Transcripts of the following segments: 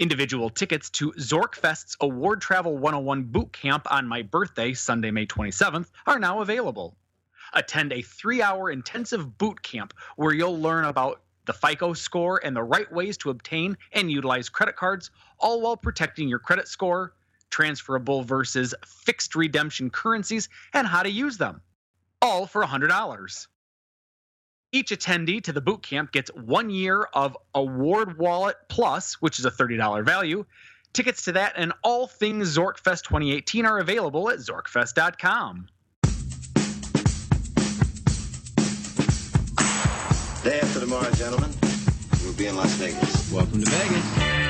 Individual tickets to Zorkfest's Award Travel 101 boot camp on my birthday, Sunday, May 27th, are now available. Attend a three hour intensive boot camp where you'll learn about the FICO score and the right ways to obtain and utilize credit cards, all while protecting your credit score, transferable versus fixed redemption currencies, and how to use them. All for $100. Each attendee to the boot camp gets one year of Award Wallet Plus, which is a $30 value. Tickets to that and all things Zorkfest 2018 are available at zorkfest.com. Day after tomorrow, gentlemen, we'll be in Las Vegas. Welcome to Vegas.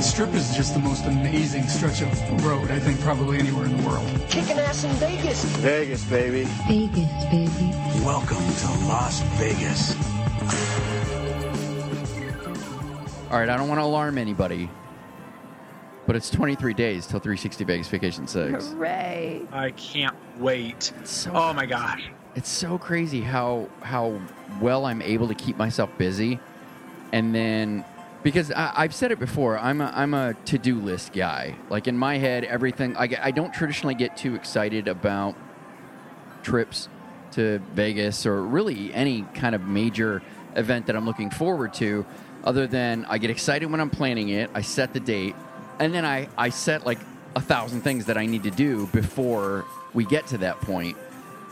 The strip is just the most amazing stretch of road, I think, probably anywhere in the world. Kicking ass in Vegas. Vegas, baby. Vegas, baby. Welcome to Las Vegas. All right, I don't want to alarm anybody, but it's 23 days till 360 Vegas Vacation 6. Hooray. I can't wait. So- Oh my gosh. It's so crazy how how well I'm able to keep myself busy, and then because I, I've said it before, I'm a, I'm a to do list guy. Like in my head, everything I, I don't traditionally get too excited about trips to Vegas or really any kind of major event that I'm looking forward to, other than I get excited when I'm planning it, I set the date, and then I, I set like a thousand things that I need to do before we get to that point.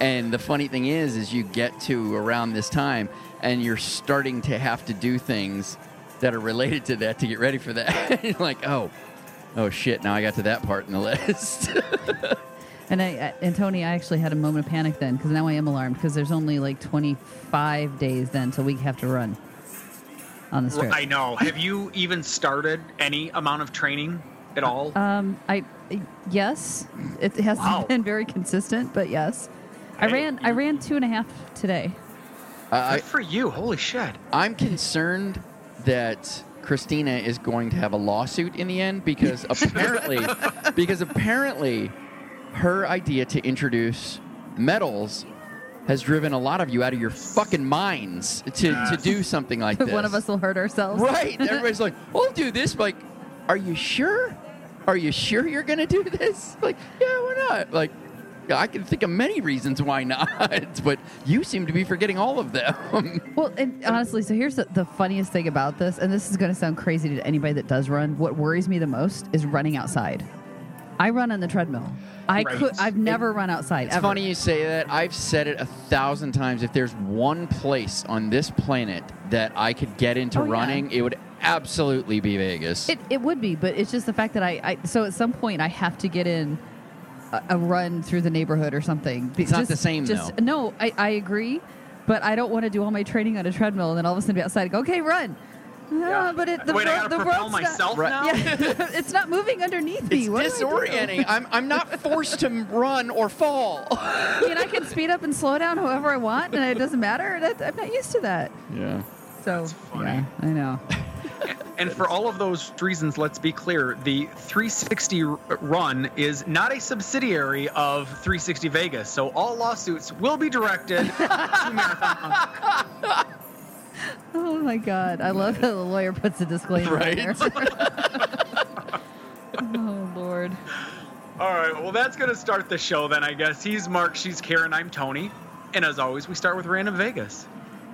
And the funny thing is, is you get to around this time and you're starting to have to do things that are related to that to get ready for that. like, oh, oh shit! Now I got to that part in the list. And I I- and Tony, I actually had a moment of panic then because now I am alarmed because there's only like 25 days then till we have to run on the strip. I know. Have you even started any amount of training at all? Um, I yes, it hasn't Wow. been very consistent, but yes, I Hey, ran I ran two and a half today. I, Good for you. Holy shit. I'm concerned that Christina is going to have a lawsuit in the end because apparently, because apparently, her idea to introduce medals has driven a lot of you out of your fucking minds to, to do something like this. One of us will hurt ourselves. right? Everybody's like, "We'll do this." Like, are you sure? Are you sure you're going to do this? Like, yeah, why not? Like, I can think of many reasons why not, but you seem to be forgetting all of them. Well, and honestly, so here's the, the funniest thing about this, and this is going to sound crazy to anybody that does run. What worries me the most is running outside. I run on the treadmill. I Right. could. I've never run outside. It's ever. funny you say that. I've said it a thousand times. If there's one place on this planet that I could get into Oh, yeah. running, it would absolutely be Vegas. It, it would be, but it's just the fact that I, I so at some point I have to get in a, a run through the neighborhood or something. It's not the same, just, though. No, I, I agree, but I don't want to do all my training on a treadmill and then all of a sudden be outside and go, okay, run. Ah, but it, the, Wait, ro- I gotta the propel road's myself not, now? Yeah, it's not moving underneath me. it's What I do? disorienting. I'm, I'm not forced to run or fall. I mean, I can speed up and slow down however I want, and it doesn't matter. That, I'm not used to that. yeah. So, funny. yeah, I know. And for all of those reasons, let's be clear the 360 run is not a subsidiary of 360 Vegas. So all lawsuits will be directed to Marathon. Oh my god, I love how the lawyer puts a disclaimer Right. there. oh lord. All right, well, that's going to start the show then, I guess. He's Mark, she's Karen, I'm Tony. And as always, we start with Random Vegas.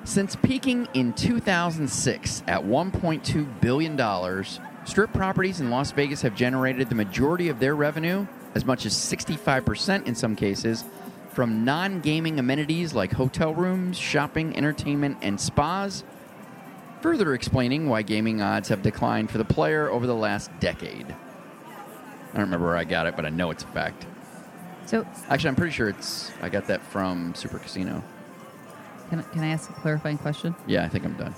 Since peaking in 2006 at $1.2 billion, strip properties in Las Vegas have generated the majority of their revenue as much as 65% in some cases, from non gaming amenities like hotel rooms, shopping, entertainment, and spas, further explaining why gaming odds have declined for the player over the last decade. I don't remember where I got it, but I know it's a fact. So, Actually, I'm pretty sure it's. I got that from Super Casino. Can, I- can I ask a clarifying question? Yeah, I think I'm done.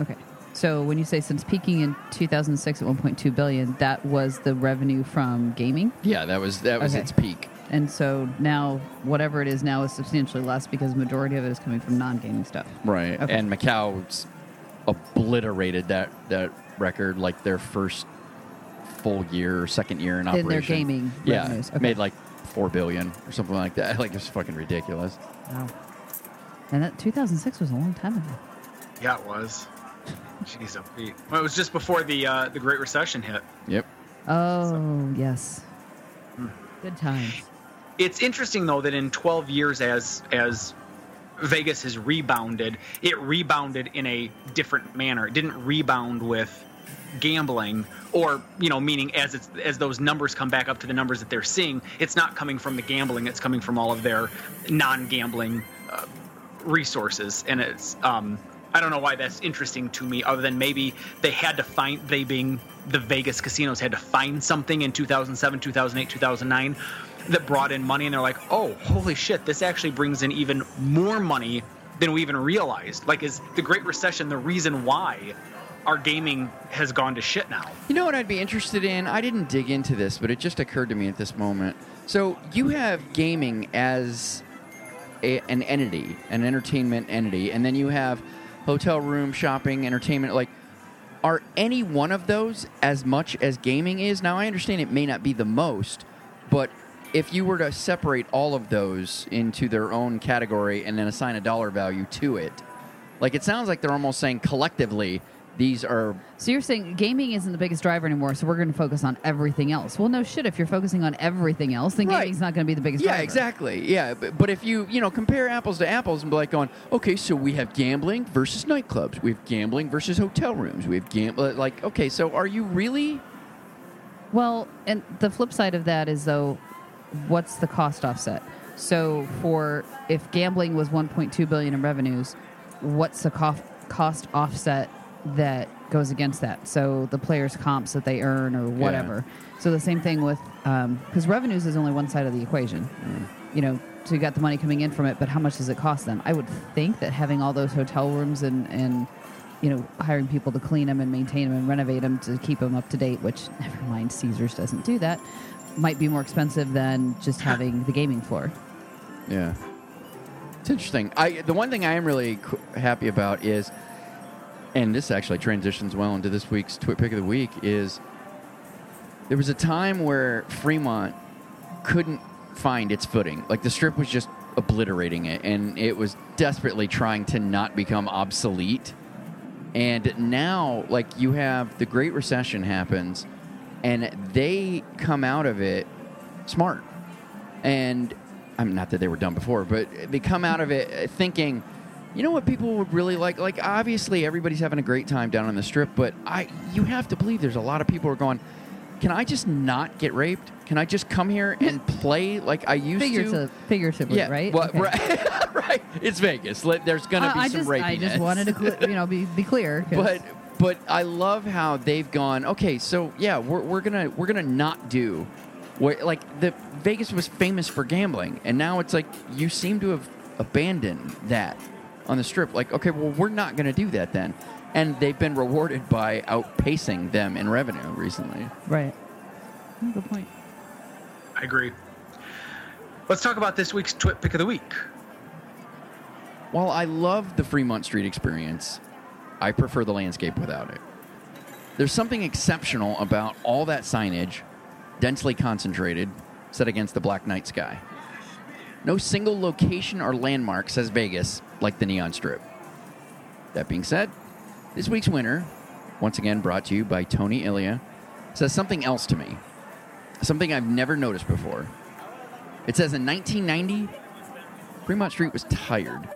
Okay. So, when you say since peaking in 2006 at 1.2 billion, that was the revenue from gaming, Yeah, that was that was Okay. its peak. and so now whatever it is now is substantially less because the majority of it is coming from non-gaming stuff. Right. Okay. And Macau's obliterated that that record like their first full year or second year in In their operation. gaming yeah, revenues. Okay. made like four billion or something like that. Like it's fucking ridiculous. Wow. And that 2006 was a long time ago. Yeah, it was. Jeez, Well, it was just before the uh, the Great Recession hit. Yep. Oh yes. Good times. It's interesting though that in 12 years as as Vegas has rebounded, it rebounded in a different manner. It didn't rebound with gambling or you know meaning as it's as those numbers come back up to the numbers that they're seeing it's not coming from the gambling it's coming from all of their non-gambling uh, resources and it's um i don't know why that's interesting to me other than maybe they had to find they being the vegas casinos had to find something in 2007 2008 2009 that brought in money and they're like oh holy shit this actually brings in even more money than we even realized like is the great recession the reason why our gaming has gone to shit now You know what I'd be interested in? I didn't dig into this, but it just occurred to me at this moment. So you have gaming as a, an entity, an entertainment entity, and then you have hotel room, shopping, entertainment. Like, are any one of those as much as gaming is? Now, I understand it may not be the most, but if you were to separate all of those into their own category and then assign a dollar value to it, like it sounds like they're almost saying collectively these are So you're saying gaming isn't the biggest driver anymore, so we're going to focus on everything else. Well, no shit. If you're focusing on everything else, then Right. gaming's not going to be the biggest driver. Yeah, driver. exactly. Yeah, but, but if you you know compare apples to apples and be like going, okay, so we have gambling versus nightclubs, we have gambling versus hotel rooms, we have gambling. Uh, like, okay, so are you really? Well, and the flip side of that is though, what's the cost offset? So for if gambling was 1.2 billion in revenues, what's the cost cost offset that goes against that? So the players' comps that they earn or whatever. So the same thing with um, because revenues is only one side of the equation. Mm. You know, so you got the money coming in from it, but how much does it cost them? I would think that having all those hotel rooms and and you know, hiring people to clean them and maintain them and renovate them to keep them up to date, which never mind, Caesars doesn't do that, might be more expensive than just having the gaming floor. Yeah, it's interesting. I the one thing I am really happy about is, and this actually transitions well into this week's Twit Pick of the Week is. There was a time where Fremont couldn't find its footing. Like the strip was just obliterating it, and it was desperately trying to not become obsolete. And now, like you have the Great Recession happens, and they come out of it smart. And I'm not that they were dumb before, but they come out of it thinking, you know what people would really like? Like obviously everybody's having a great time down on the strip, but I you have to believe there's a lot of people who are going. Can I just not get raped? Can I just come here and play like I used to? Figurative, figuratively, Yeah, right? well, Okay. right, right. It's Vegas. Let- There's gonna Uh, be I some just, rapiness. I just wanted to, you know, be, be clear. But but I love how they've gone. Okay, so yeah, we're, we're gonna we're gonna not do what like the Vegas was famous for gambling, and now it's like you seem to have abandoned that on the strip. Like, okay, well, we're not gonna do that then, and they've been rewarded by outpacing them in revenue recently. right. Oh, Good point. I agree. Let's talk about this week's Twit Pick of the Week. While I love the Fremont Street experience, I prefer the landscape without it. There's something exceptional about all that signage, densely concentrated, set against the black night sky. No single location or landmark says Vegas like the neon strip. That being said, this week's winner, once again brought to you by Tony Ilya, says something else to me. Something I've never noticed before. It says in 1990, Fremont Street was tired.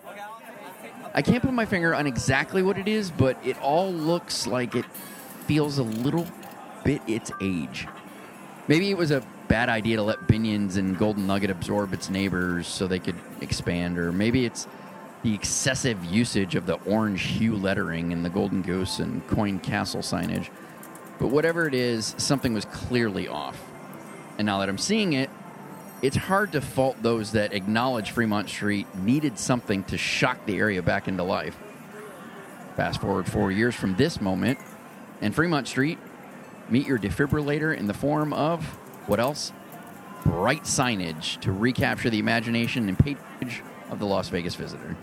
I can't put my finger on exactly what it is, but it all looks like it feels a little bit its age. Maybe it was a bad idea to let Binion's and Golden Nugget absorb its neighbors so they could expand, or maybe it's the excessive usage of the orange hue lettering in the Golden Goose and Coin Castle signage. But whatever it is, something was clearly off. And now that I'm seeing it, it's hard to fault those that acknowledge Fremont Street needed something to shock the area back into life. Fast forward four years from this moment, and Fremont Street, meet your defibrillator in the form of what else? Bright signage to recapture the imagination and patronage of the Las Vegas visitor.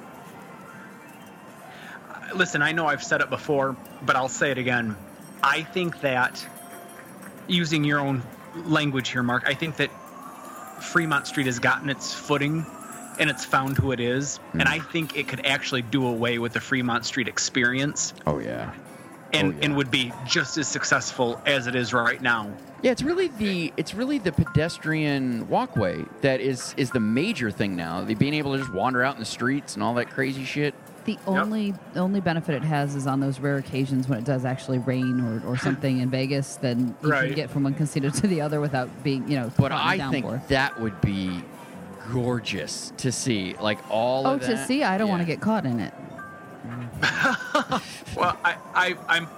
Listen, I know I've said it before, but I'll say it again. I think that using your own language here, Mark, I think that Fremont Street has gotten its footing and it's found who it is. Hmm. And I think it could actually do away with the Fremont Street experience Oh yeah. and, Oh, yeah. and would be just as successful as it is right now. Yeah, it's really the it's really the pedestrian walkway that is is the major thing now. The being able to just wander out in the streets and all that crazy shit. The only the only benefit it has is on those rare occasions when it does actually rain or, or something in Vegas, then you Right. can get from one casino to the other without being, you know, But caught in I think downpour. that would be gorgeous to see. Like all Oh, of to see, I don't want to get caught in it. Well, I, I, I'm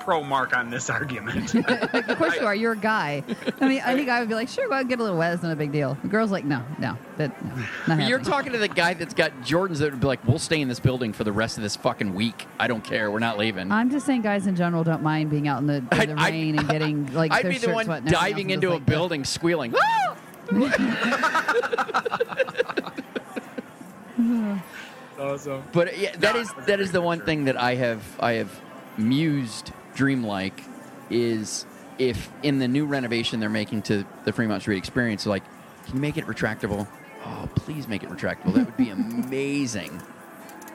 pro Mark on this argument. of course you are. You're a guy. I mean, any guy would be like, sure, go out and get a little wet. It's not a big deal. The girl's like, no, no, that, no, not You're talking to the guy that's got Jordans that would be like, "We'll stay in this building for the rest of this fucking week. I don't care. We're not leaving." I'm just saying, guys in general don't mind being out in the, in I'd- the I'd- rain and getting like I'd their be the one wet diving into a like, building, squealing. awesome. But yeah, that No, is for that is the one thing that I have I have mused dreamlike is if in the new renovation they're making to the Fremont Street experience, like, can you make it retractable? Oh, please make it retractable. That would be amazing.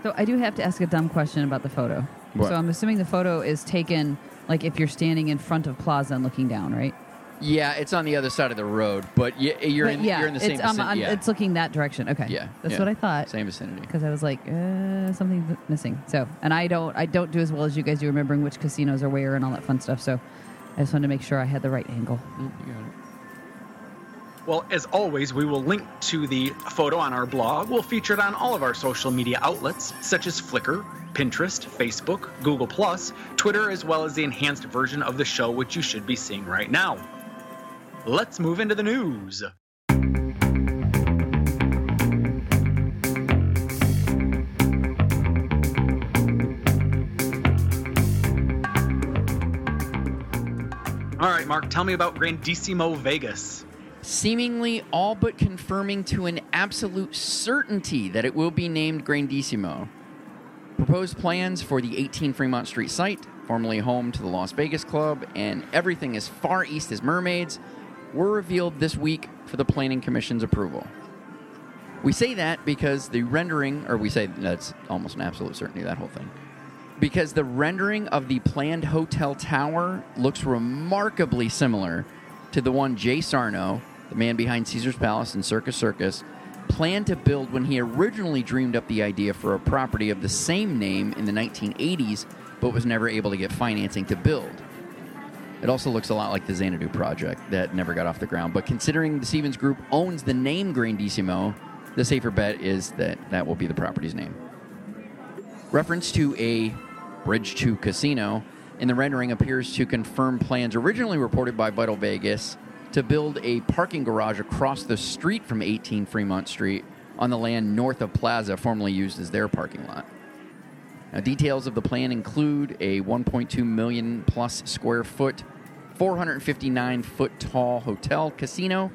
So I do have to ask a dumb question about the photo. What? So I'm assuming the photo is taken like if you're standing in front of Plaza and looking down, right? Yeah, it's on the other side of the road, but y- you're But in yeah, you're in the same it's, um, vicinity. I'm- yeah. it's looking that direction. Okay. yeah, That's yeah. what I thought. Same vicinity. Because I was like, uh, something's missing. So, and I don't, I don't do as well as you guys do remembering which casinos are where and all that fun stuff. So, I just wanted to make sure I had the right angle. Well, as always, we will link to the photo on our blog. We'll feature it on all of our social media outlets, such as Flickr, Pinterest, Facebook, Google, Plus, Twitter, as well as the enhanced version of the show, which you should be seeing right now. Let's move into the news. All right, Mark, tell me about Grandissimo Vegas. seemingly all but confirming to an absolute certainty that it will be named Grandissimo. Proposed plans for the 18 Fremont Street site, formerly home to the Las Vegas Club, and everything as far east as Mermaids, were revealed this week for the Planning Commission's approval. We say that because the rendering, or we say that's almost an absolute certainty, that whole thing. Because the rendering of the planned hotel tower looks remarkably similar to the one Jay Sarno, the man behind Caesar's Palace and Circus Circus, planned to build when he originally dreamed up the idea for a property of the same name in the 1980s, but was never able to get financing to build. It also looks a lot like the Xanadu project that never got off the ground. But considering the Stevens Group owns the name Grandissimo, the safer bet is that that will be the property's name. Reference to a Bridge to Casino in the rendering appears to confirm plans originally reported by Vital Vegas to build a parking garage across the street from 18 Fremont Street on the land north of Plaza, formerly used as their parking lot. Now, details of the plan include a 1.2 million plus square foot, 459 foot tall hotel casino.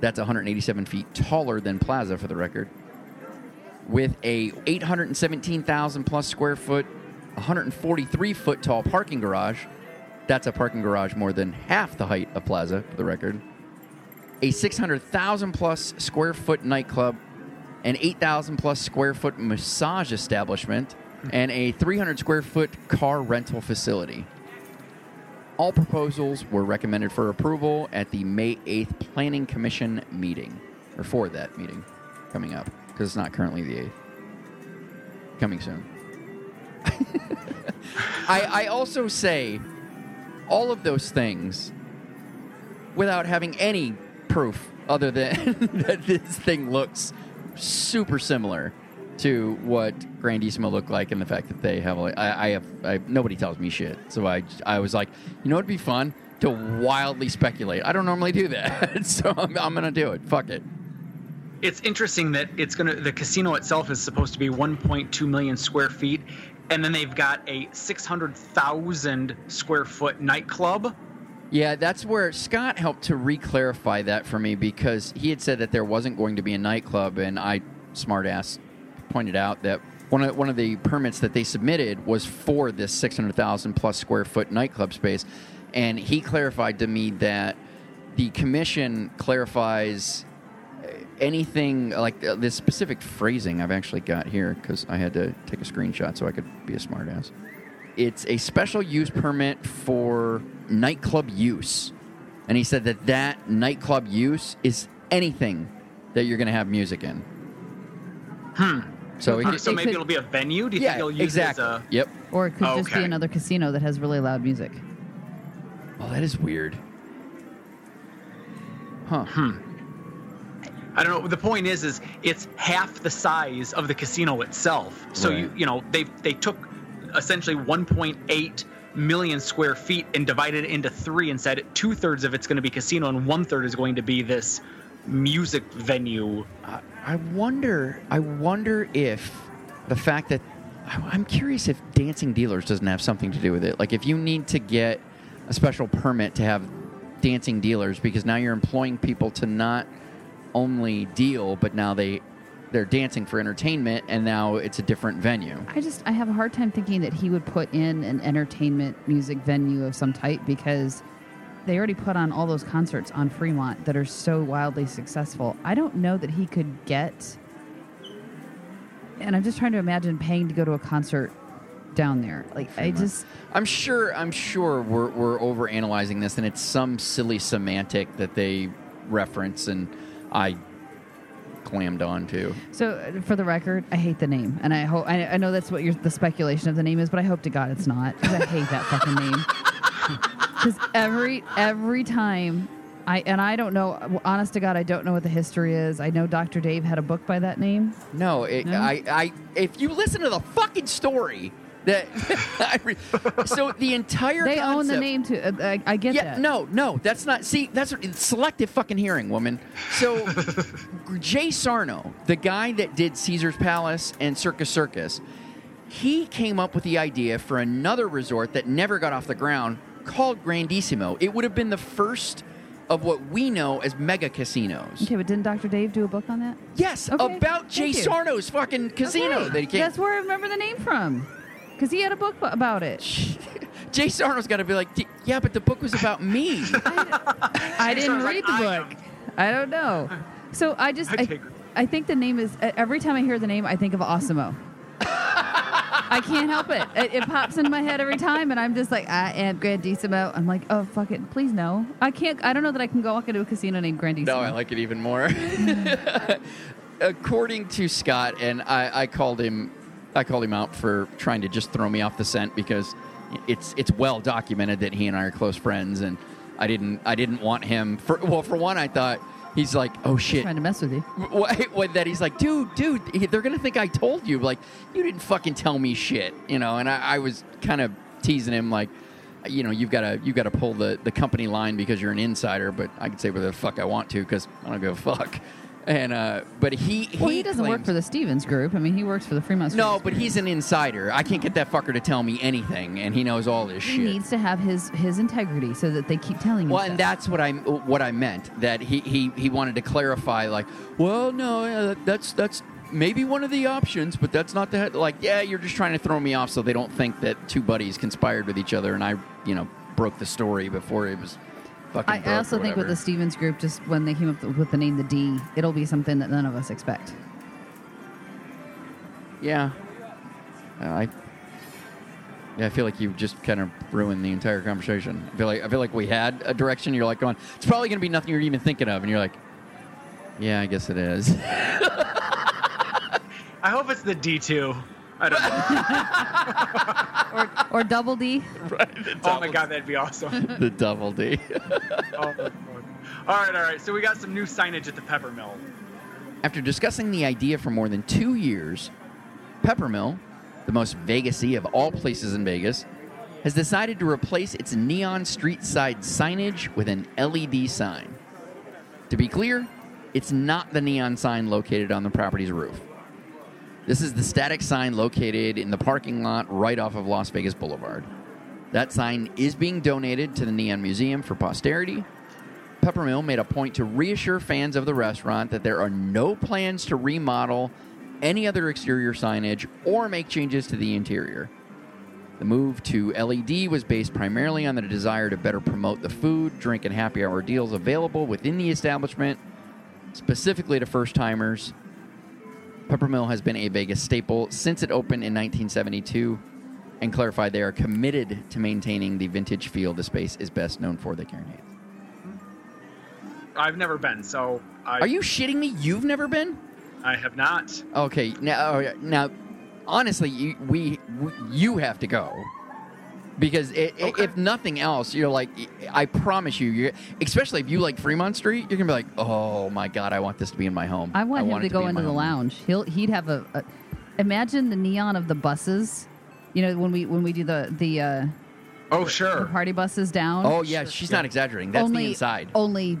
That's 187 feet taller than Plaza, for the record. With a 817,000 plus square foot, 143 foot tall parking garage. That's a parking garage more than half the height of Plaza, for the record. A 600,000 plus square foot nightclub, an 8,000 plus square foot massage establishment, and a 300 square foot car rental facility. All proposals were recommended for approval at the May 8th Planning Commission meeting, or for that meeting coming up, because it's not currently the 8th. Coming soon. I, I also say all of those things without having any proof other than that this thing looks super similar to what Grandissimo looked like, and the fact that they have like I, I have I, nobody tells me shit, so I I was like, you know, it'd be fun to wildly speculate. I don't normally do that, so I'm, I'm gonna do it. Fuck it. It's interesting that it's gonna the casino itself is supposed to be 1.2 million square feet, and then they've got a 600,000 square foot nightclub. Yeah, that's where Scott helped to re-clarify that for me because he had said that there wasn't going to be a nightclub, and I, smartass, pointed out that one of one of the permits that they submitted was for this 600,000 plus square foot nightclub space, and he clarified to me that the commission clarifies uh, anything like uh, this specific phrasing I've actually got here because I had to take a screenshot so I could be a smartass. It's a special use permit for nightclub use, and he said that that nightclub use is anything that you're going to have music in. Hmm. So, it, uh-huh. so it maybe could- it'll be a venue. Do you yeah, think you'll use exactly. it as a Yep. Or it could just be another casino that has really loud music. Oh, that is weird. Huh. Hmm. I don't know. The point is, is it's half the size of the casino itself. So you you know they they took essentially 1.8 million square feet and divided it into three and said two thirds of it's going to be casino and one third is going to be this music venue. I, I wonder. I wonder if the fact that I- I'm curious if dancing dealers doesn't have something to do with it. Like if you need to get a special permit to have dancing dealers because now you're employing people to not only deal, but now they they're dancing for entertainment, and now it's a different venue. I just I have a hard time thinking that he would put in an entertainment music venue of some type because they already put on all those concerts on Fremont that are so wildly successful. I don't know that he could get and I'm just trying to imagine paying to go to a concert down there. Like I just I'm sure. I'm sure we're we're over analyzing this, and it's some silly semantic that they reference, and I clammed on to. So, for the record, I hate the name, and I hope I, I know that's what your the speculation of the name is, but I hope to God it's not because I hate that fucking name. Because every every time I and I don't know, honest to God, I don't know what the history is. I know Dr. Dave had a book by that name. No, it, No? I, I, if you listen to the fucking story, that I re- so the entire They own the name too. Uh, I, I get Yeah, that. no, no, that's not. See, that's selective fucking hearing, woman. So, Jay Sarno, the guy that did Caesar's Palace and Circus Circus, he came up with the idea for another resort that never got off the ground called Grandissimo. It would have been the first of what we know as mega casinos. Okay, but didn't Dr. Dave do a book on that? Yes, Okay, about Jay thank you. Sarno's fucking casino Okay, that he came. That's where I remember the name from. Because he had a book about it. Jay Sarno's got to be like, yeah, but the book was about me. I didn't sounds like read the book. I don't know. So I just I I, I think the name is every time I hear the name I think of Osimo. I can't help it. it. It pops into my head every time, and I'm just like, I am Grandissimo. I'm like, oh fuck it, please no. I can't. I don't know that I can go walk into a casino named Grandissimo. No, I like it even more. According to Scott, and I, I called him, I called him out for trying to just throw me off the scent because it's it's well documented that he and I are close friends, and I didn't I didn't want him for well for one I thought he's like oh shit trying to mess with you. what, what, that he's like, dude, dude, they're gonna think I told you. Like, you didn't fucking tell me shit, you know. And I, I was kind of teasing him, like, you know, you've got to you've got to pull the the company line because you're an insider. But I can say whatever the fuck I want to because I don't give a fuck. And uh, but he he, Well, he doesn't work for the Stevens Group. I mean, he works for the Fremont. No, Stevens but Group. he's an insider. I can't get that fucker to tell me anything, and he knows all this he shit. needs to have his his integrity so that they keep telling him. Well, stuff. and that's what I what I meant. That he he, he wanted to clarify, like, well, no, uh, that's that's maybe one of the options, but that's not the like. Yeah, you're just trying to throw me off so they don't think that two buddies conspired with each other, and I, you know, broke the story before it was. I, I also think with the Stevens Group, just when they came up with the name the D, it'll be something that none of us expect. yeah, Uh, I. Yeah, I feel like you just kind of ruined the entire conversation. I feel like I feel like we had a direction. You're like going, it's probably going to be nothing you're even thinking of, and you're like, yeah, I guess it is. I hope it's the D2. I don't know. Or, or double D. oh my god, that'd be awesome. the double D. oh, my God. All right, all right. So we got some new signage at the Peppermill. After discussing the idea for more than two years, Peppermill, the most Vegasy of all places in Vegas, has decided to replace its neon street side signage with an LED sign. To be clear, it's not the neon sign located on the property's roof. This is the static sign located in the parking lot right off of Las Vegas Boulevard. That sign is being donated to the Neon Museum for posterity. Peppermill made a point to reassure fans of the restaurant that there are no plans to remodel any other exterior signage or make changes to the interior. The move to LED was based primarily on the desire to better promote the food, drink, and happy hour deals available within the establishment, specifically to first timers. Peppermill has been a Vegas staple since it opened in 1972 and clarified they are committed to maintaining the vintage feel the space is best known for. They Karen hates. I've never been, so I, Are you shitting me? You've never been? I have not. Okay, now oh, now, honestly, you, we, we you have to go because i i Okay. if nothing else, you're like, I promise you, you're, especially if you like Fremont Street, you're gonna be like, oh my god, I want this to be in my home. I want him it to go be in into the home." lounge. He'll he'd have a, a imagine the neon of the buses. You know when we when we do the the uh, Oh, the sure. party buses down. Oh yeah, she's not exaggerating. That's only the inside. Only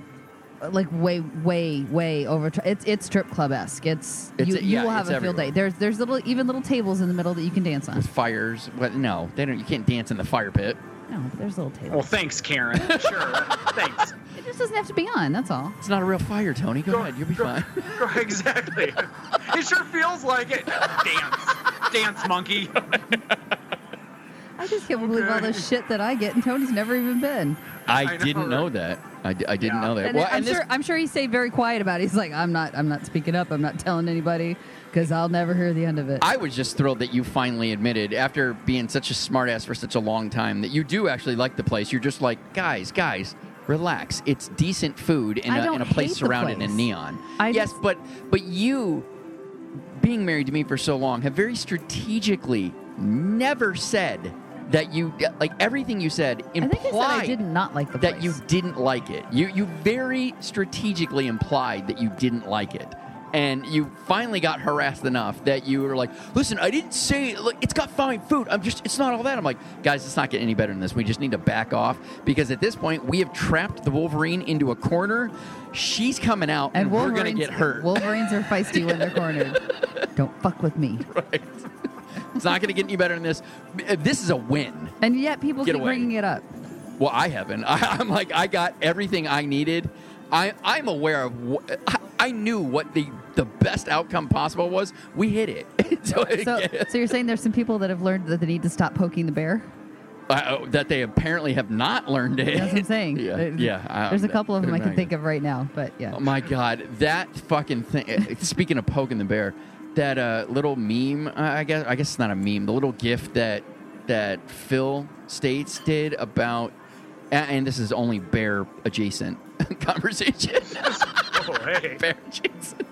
like way way way over. It's it's strip club esque. It's, It's- you, you yeah, will have it's a field everywhere. day. There's there's little even little tables in the middle that you can dance on. With fires, but no, they don't. You can't dance in the fire pit. No, but there's little tables. Well, tables. thanks, Karen. sure. thanks. It just doesn't have to be on. That's all. It's not a real fire, Tony. Go, ahead, you'll be fine. exactly. It sure feels like it. Dance. Dance, monkey. I just can't believe all the shit that I get, and Tony's never even been. I, I know, didn't know right? that. I, d- I didn't Yeah. know that. And well, I'm and sure I'm sure he stayed very quiet about it. He's like, I'm not I'm not speaking up. I'm not telling anybody because I'll never hear the end of it. I was just thrilled that you finally admitted, after being such a smartass for such a long time, that you do actually like the place. You're just like, guys, guys, relax. It's decent food in, a, in a place surrounded place. in neon. I yes, just- but but you, being married to me for so long, have very strategically never said that you like everything you said I think I said implied I did not like the that place. you didn't like it. You you very strategically implied that you didn't like it. And you finally got harassed enough that you were like, "Listen, I didn't say look, it's got fine food. I'm just it's not all that." I'm like, "Guys, it's not getting any better than this. We just need to back off because at this point we have trapped the Wolverine into a corner. She's coming out and, we're going to get hurt. Wolverines are feisty when they're cornered. Don't fuck with me. right. It's not going to get any better than this. This is a win. And yet people Get keep away. bringing it up. Well, I haven't. I, I'm like, I got everything I needed. I, I'm aware of. Wh- I, I knew what the the best outcome possible was. We hit it. so, So, so you're saying there's some people that have learned that they need to stop poking the bear? uh, that they apparently have not learned it. That's what I'm saying. yeah, yeah. There's a couple of them I can think of right now, but yeah. Oh my god, that fucking thing! speaking of poking the bear, that uh, little meme. uh, I guess I guess it's not a meme. The little gift that that Phil States did about, and this is only bear adjacent conversation. Oh, hey. bear adjacent.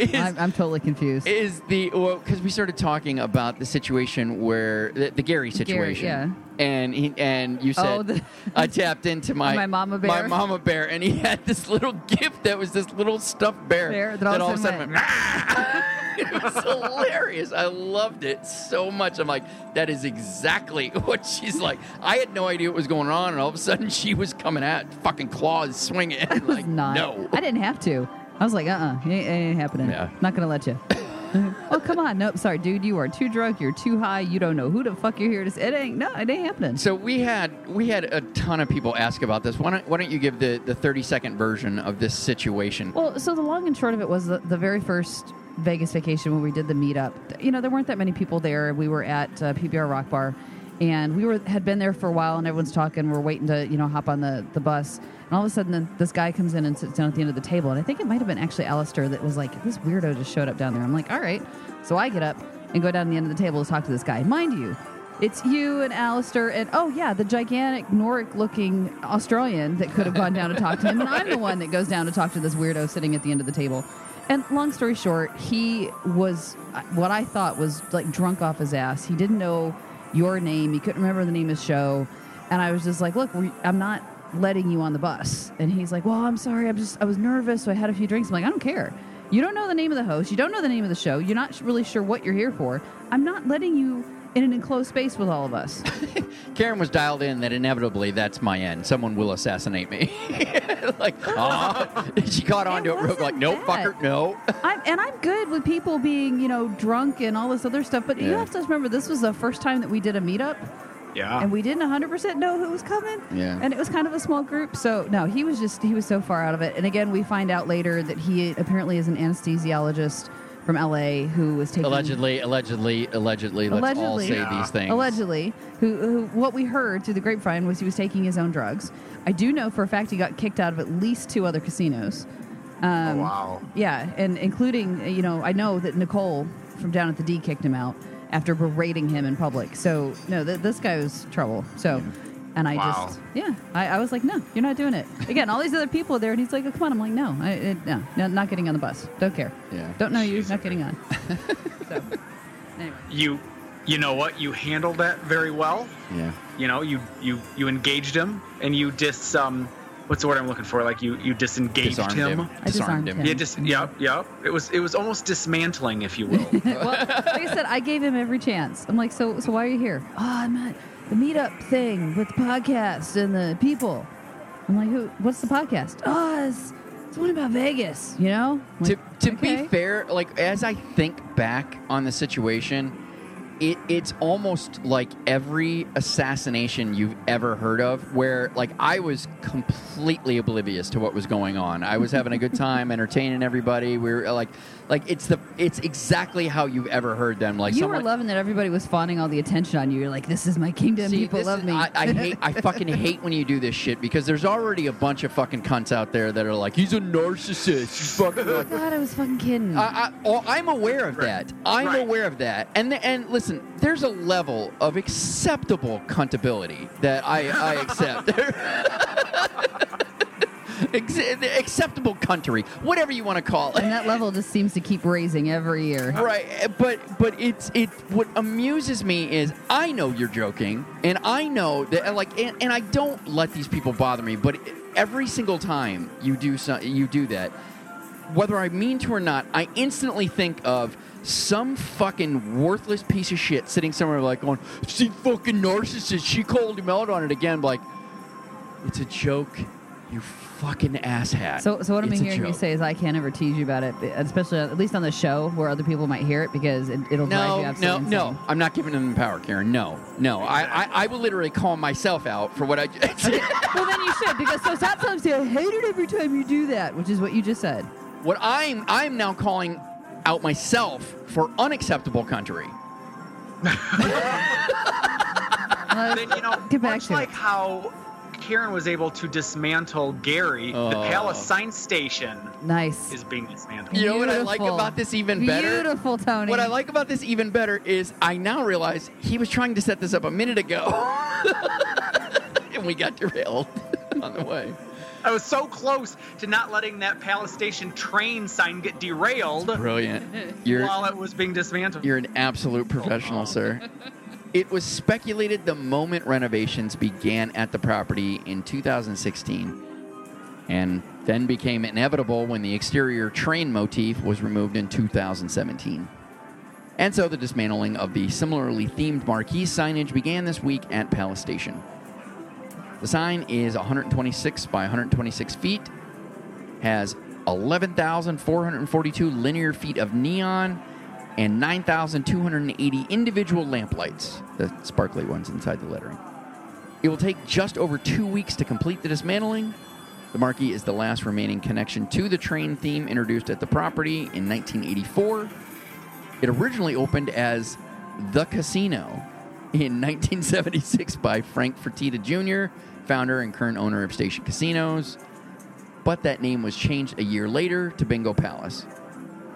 Is, I'm, I'm totally confused. is the well because we started talking about the situation where the, the Gary situation, yeah. and he, and you said Oh, the- I tapped into my My mama bear, my mama bear, and he had this little gift that was this little stuffed bear, Bear that all of a sudden went, "Ah!" it was hilarious. I loved it so much. I'm like, that is exactly what she's like. I had no idea what was going on, and all of a sudden she was coming at fucking claws swinging. I was like, not. no, I didn't have to. I was like, uh uh it ain't, happening. Yeah. Not going to let you. oh, come on. Nope. Sorry, dude. You are too drunk. You're too high. You don't know who the fuck you're here to. It ain't. No, it ain't happening. So we had we had a ton of people ask about this. Why don't why don't you give the the thirty second version of this situation? Well, so the long and short of it was the, the very first Vegas vacation when we did the meetup. You know, there weren't that many people there. We were at uh, PBR Rock Bar, and we were had been there for a while, and everyone's talking. We're waiting to you know hop on the the bus, and all of a sudden, this guy comes in and sits down at the end of the table, and I think it might have been actually Alistair that was like, "This weirdo just showed up down there." I'm like, "All right," so I get up and go down to the end of the table to talk to this guy. Mind you. It's you and Alistair and oh yeah, the gigantic Noric looking Australian that could have gone down to talk to him. And I'm the one that goes down to talk to this weirdo sitting at the end of the table. And long story short, he was what I thought was like drunk off his ass. He didn't know your name. He couldn't remember the name of the show. And I was just like, look, I'm not letting you on the bus. And he's like, well, I'm sorry. I'm just, I was nervous. So I had a few drinks. I'm like, I don't care. You don't know the name of the host. You don't know the name of the show. You're not really sure what you're here for. I'm not letting you in an enclosed space with all of us. Karen was dialed in that inevitably that's my end. Someone will assassinate me. like, oh, she caught on to it real wasn't like, nope, bad. fucker, no. I'm, and I'm good with people being, you know, drunk and all this other stuff. But you have to remember, this was the first time that we did a meetup. Yeah. and we didn't 100% know who was coming. Yeah. And it was kind of a small group. So, no, he was just, he was so far out of it. And again, we find out later that he apparently is an anesthesiologist from LA who was taking. Allegedly, allegedly, allegedly. Let's all say Yeah. these things. Allegedly, who, who, what we heard through the grapevine was he was taking his own drugs. I do know for a fact he got kicked out of at least two other casinos. Um, oh, wow. Yeah, and including, you know, I know that Nicole from down at the D kicked him out after berating him in public. So, no, th- this guy was trouble. So, and I Wow. just, yeah, I, I was like, no, you're not doing it. Again, all these other people are there, and he's like, oh, come on. I'm like, no, I, it, no, no, not getting on the bus. Don't care. Yeah. Don't know you, not getting on. so, anyway. You, you know what? You handled that very well. Yeah. You know, you you you engaged him and you dis um, what's the word I'm looking for? Like you you disengaged Disarmed him. him. I disarmed him. Yeah, just yep, yep. It was it was almost dismantling, if you will. well, like I said, I gave him every chance. I'm like, so, so why are you here? Oh, I'm at the meetup thing with the podcast and the people. I'm like, who? What's the podcast? Oh, it's, it's one about Vegas. You know? I'm to to okay. be fair, like as I think back on the situation, it it's almost like every assassination you've ever heard of, where like I was completely oblivious to what was going on. I was having a good time, entertaining everybody. We were like, like it's the it's exactly how you've ever heard them. Like you someone, were loving that everybody was fawning all the attention on you. You're like, this is my kingdom. See, People love is- me. I, I hate. I fucking hate when you do this shit because there's already a bunch of fucking cunts out there that are like, he's a narcissist. He's fucking. Oh like, God, I was fucking kidding. I, I, oh, I'm aware of Right. that. I'm Right. aware of that. And the, and listen, there's a level of acceptable cuntability that I, I accept. Ex- acceptable country, whatever you want to call it. and that level just seems to keep raising every year. Right, eh, but but it's it. What amuses me is I know you're joking, and I know that like, and, and I don't let these people bother me. But every single time you do so, you do that, whether I mean to or not, I instantly think of some fucking worthless piece of shit sitting somewhere like going, "She fucking narcissist." She called him out on it again. Like, it's a joke, you fucking asshat. So, so what I'm It's a hearing you joke. say is I can't ever tease you about it, especially at least on the show where other people might hear it because it, it'll drive you absolutely. No, no, absolutely no. insane. I'm not giving them the power, Karen. No, no. I, I, I will literally call myself out for what I just Okay, well then you should because so sometimes I hate it every time you do that, which is what you just said. What I'm I'm now calling out myself for unacceptable country. Then you know, Get back much to like it. how Karen was able to dismantle Gary, the Oh. Palace Science Station nice. is being dismantled. You know what I like about this even better? Beautiful, Tony. What I like about this even better is I now realize he was trying to set this up a minute ago, and we got derailed on the way. I was so close to not letting that Palace Station train sign get derailed Brilliant. You're while it was being dismantled. You're an absolute professional, oh, sir. Oh. It was speculated the moment renovations began at the property in 2016 and then became inevitable when the exterior train motif was removed in 2017. And so the dismantling of the similarly themed marquee signage began this week at Palace Station. The sign is 126 by 126 feet, has 11,442 linear feet of neon, and 9,280 individual lamplights, the sparkly ones inside the lettering. It will take just over two weeks to complete the dismantling. The marquee is the last remaining connection to the train theme introduced at the property in 1984. It originally opened as The Casino in 1976 by Frank Fertitta Jr., founder and current owner of Station Casinos, but that name was changed a year later to Bingo Palace.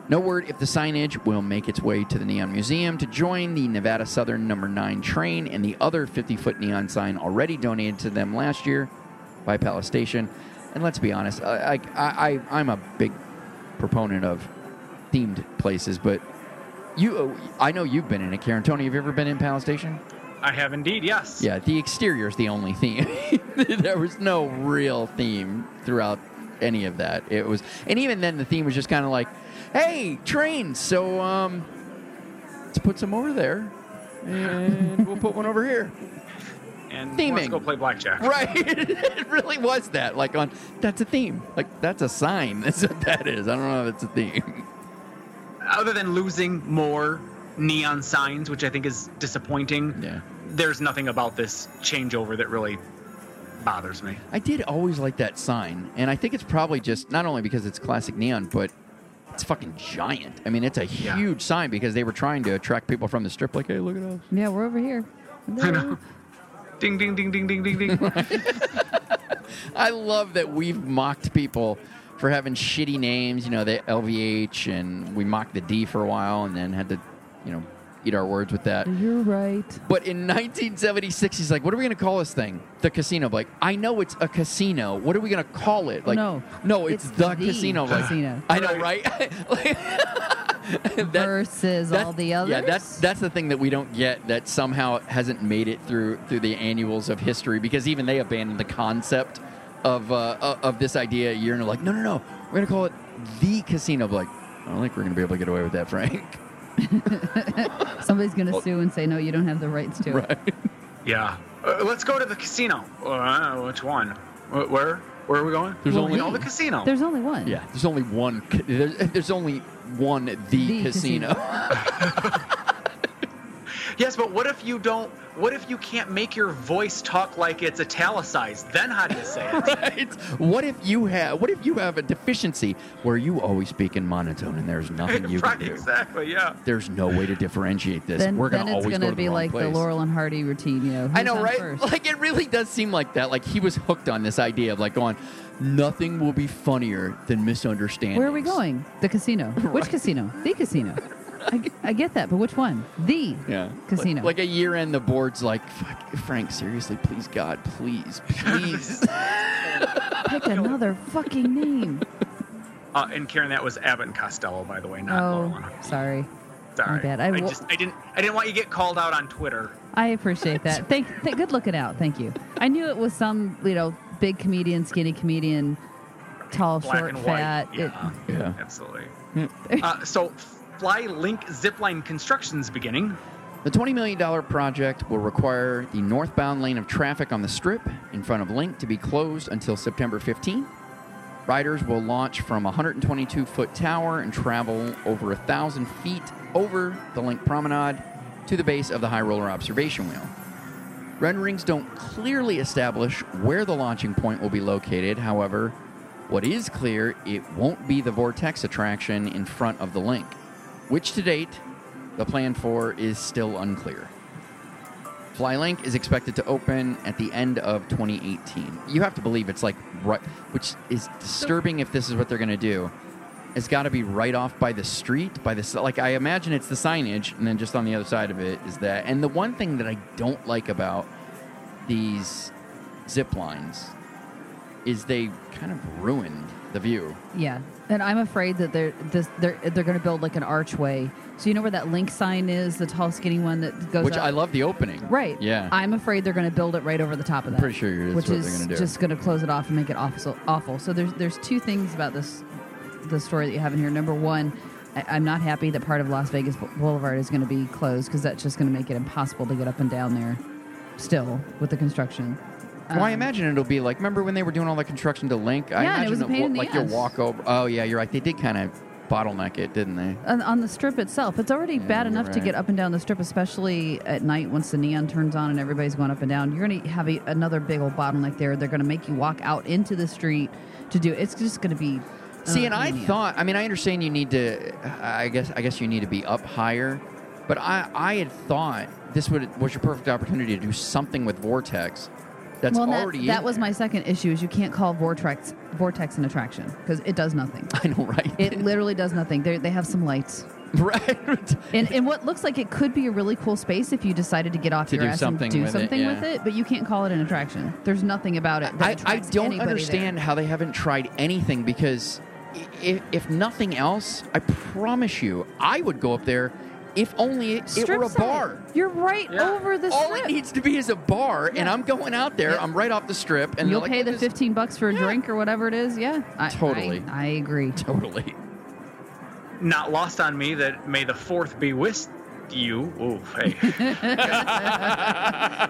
No word if the signage will make its way to the Neon Museum to join the Nevada Southern Number 9 train and the other 50 foot neon sign already donated to them last year by Palace Station. And let's be honest, I, I, I, I'm a big proponent of themed places, but you, I know you've been in it, Karen. Tony, have you ever been in Palace Station? I have indeed, yes. Yeah, the exterior is the only theme. there was no real theme throughout any of that. It was, and even then, the theme was just kind of like, "Hey, trains, so um, let's put some over there, and we'll put one over here." And Theming. let's go play blackjack. Right? it really was that. Like on, that's a theme. Like that's a sign. That's what that is. I don't know if it's a theme. Other than losing more neon signs, which I think is disappointing, Yeah. there's nothing about this changeover that really bothers me. I did always like that sign, and I think it's probably just not only because it's classic neon, but it's fucking giant. I mean, it's a Yeah. huge sign because they were trying to attract people from the strip. Like, hey, look at us. Yeah, we're over here. I know. Ding, ding, ding, ding, ding, ding, ding. I love that we've mocked people for having shitty names. You know, the LVH, and we mocked the D for a while, and then had to, you know, eat our words with that. You're right. But in 1976, he's like, "What are we going to call this thing? The casino." I'm like, I know it's a casino. What are we going to call it? Like, No. no, it's, It's the, the casino. Like, casino. I know, right? Like- that- Versus all the others. Yeah, that's that's the thing that we don't get that somehow hasn't made it through through the annuals of history because even they abandoned the concept of uh, of- of this idea a year and they're like, no, no, no, we're gonna call it the casino. I'm like, I don't think we're gonna be able to get away with that, Frank. Somebody's going to sue and say, no, you don't have the rights to it. right? yeah. Uh, let's go to the casino. Uh, which one? Wh- Where? Where are we going? There's well, only- we know the casino. There's only one. Yeah, there's only one. ca- There's, there's only one the, The casino. Yes, but what if you don't? What if you can't make your voice talk like it's italicized? Then how do you say it? right? What if you have What if you have a deficiency where you always speak in monotone and there's nothing you right, can do? exactly. Yeah. There's no way to differentiate this. Then, We're gonna it's always gonna go to be the wrong like the. Laurel and Hardy routine, you know. I know, right? first? Like it really does seem like that. Like he was hooked on this idea of like going, nothing will be funnier than misunderstanding. Where are we going? The casino. Which casino? The casino. I, g- I get that, but which one? The Yeah, casino. Like, like a year in, the board's like, Fuck, Frank, seriously, please, God, please, please. Pick another fucking name. Uh, and Karen, that was Abbott and Costello, by the way, not Oh, Hardy. sorry. Sorry. my bad. I I, just, I didn't, I didn't want you to get called out on Twitter. I appreciate that. Thank, th- good looking out. Thank you. I knew it was some, you know, big comedian, skinny comedian, tall, Black short, and fat. white. It- Yeah, Yeah. absolutely. uh, so, Fly LINQ Zipline construction's beginning. The $20 million project will require the northbound lane of traffic on the strip in front of LINQ to be closed until September 15th. Riders will launch from a 122 foot tower and travel over a thousand feet over the LINQ Promenade to the base of the High Roller Observation Wheel. Renderings don't clearly establish where the launching point will be located. However, what is clear, it won't be the Vortex attraction in front of the LINQ, which to date, the plan for is still unclear. FlyLINQ is expected to open at the end of 2018. You have to believe it's like right, which is disturbing if this is what they're going to do. It's got to be right off by the street, by the like. I imagine it's the signage, and then just on the other side of it is that. And the one thing that I don't like about these zip lines is they kind of ruined the view. yeah, and I'm afraid that they're this, they're they're going to build like an archway. So you know where that LINQ sign is, the tall, skinny one that goes. Which up? I love the opening. Right. Yeah. I'm afraid they're going to build it right over the top of that. pretty sure that's which what is they're gonna do. just going to close it off and make it awful. Awful. So there's there's two things about this the story that you have in here. Number one, I'm not happy that part of Las Vegas Boulevard is going to be closed because that's just going to make it impossible to get up and down there. Still with the construction. Well, I Um, imagine it'll be like. Remember when they were doing all the construction to LINQ? I Yeah, it imagine was a pain wa- in the like your ass. walk over. Oh yeah, you're right. They did kind of bottleneck it, didn't they? on, on the strip itself. It's already Yeah, bad enough to get up and down the strip, especially at night once the neon turns on and everybody's going up and down. You're going to have a, another big old bottleneck there. They're going to make you walk out into the street to do it. It's just going to be. See, uh, and I thought. I mean, I understand you need to. I guess. I guess you need to be up higher, but I. I had thought this would was your perfect opportunity to do something with Vortex. That's well, that, already. that was my second issue is you can't call vortex vortex an attraction because it does nothing. I know, right? It literally does nothing. They they have some lights. right. And, and what looks like it could be a really cool space if you decided to get off To your do ass something and do with it, something yeah. with it, but you can't call it an attraction. There's nothing about it. I, I don't anybody there. understand how they haven't tried anything because if, if nothing else, I promise you, I would go up there If only it, it Strip were a side. bar. You're right Yeah. over the All strip. it needs to be is a bar, and I'm going out there. Yeah. I'm right off the strip, and You'll they're pay like, the this- 15 bucks for a Yeah. drink or whatever it is. Yeah. I, Totally. I, I agree. Totally. Not lost on me that May the Fourth be with you. Ooh, hey.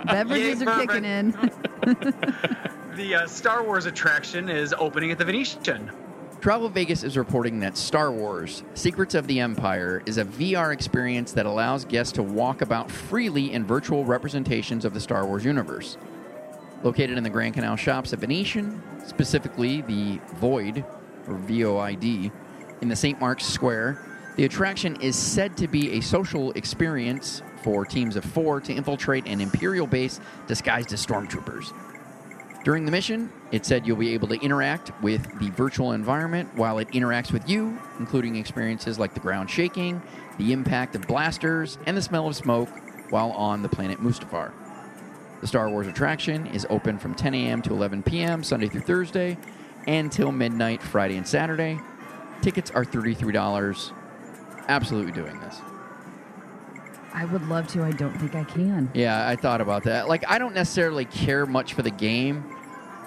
Beverages Yay, are bourbon. kicking in. the uh, Star Wars attraction is opening at the Venetian. Travel Vegas is reporting that Star Wars Secrets of the Empire is a VR experience that allows guests to walk about freely in virtual representations of the Star Wars universe. Located in the Grand Canal Shops at Venetian, specifically the Void, or VOID, in the St. Mark's Square, the attraction is said to be a social experience for teams of four to infiltrate an Imperial base disguised as stormtroopers. During the mission, it said you'll be able to interact with the virtual environment while it interacts with you, including experiences like the ground shaking, the impact of blasters, and the smell of smoke while on the planet Mustafar. The Star Wars attraction is open from 10 a.m. to 11 p.m. Sunday through Thursday and till midnight Friday and Saturday. Tickets are $33. Absolutely doing this. I would love to. I don't think I can. Yeah, I thought about that. Like, I don't necessarily care much for the game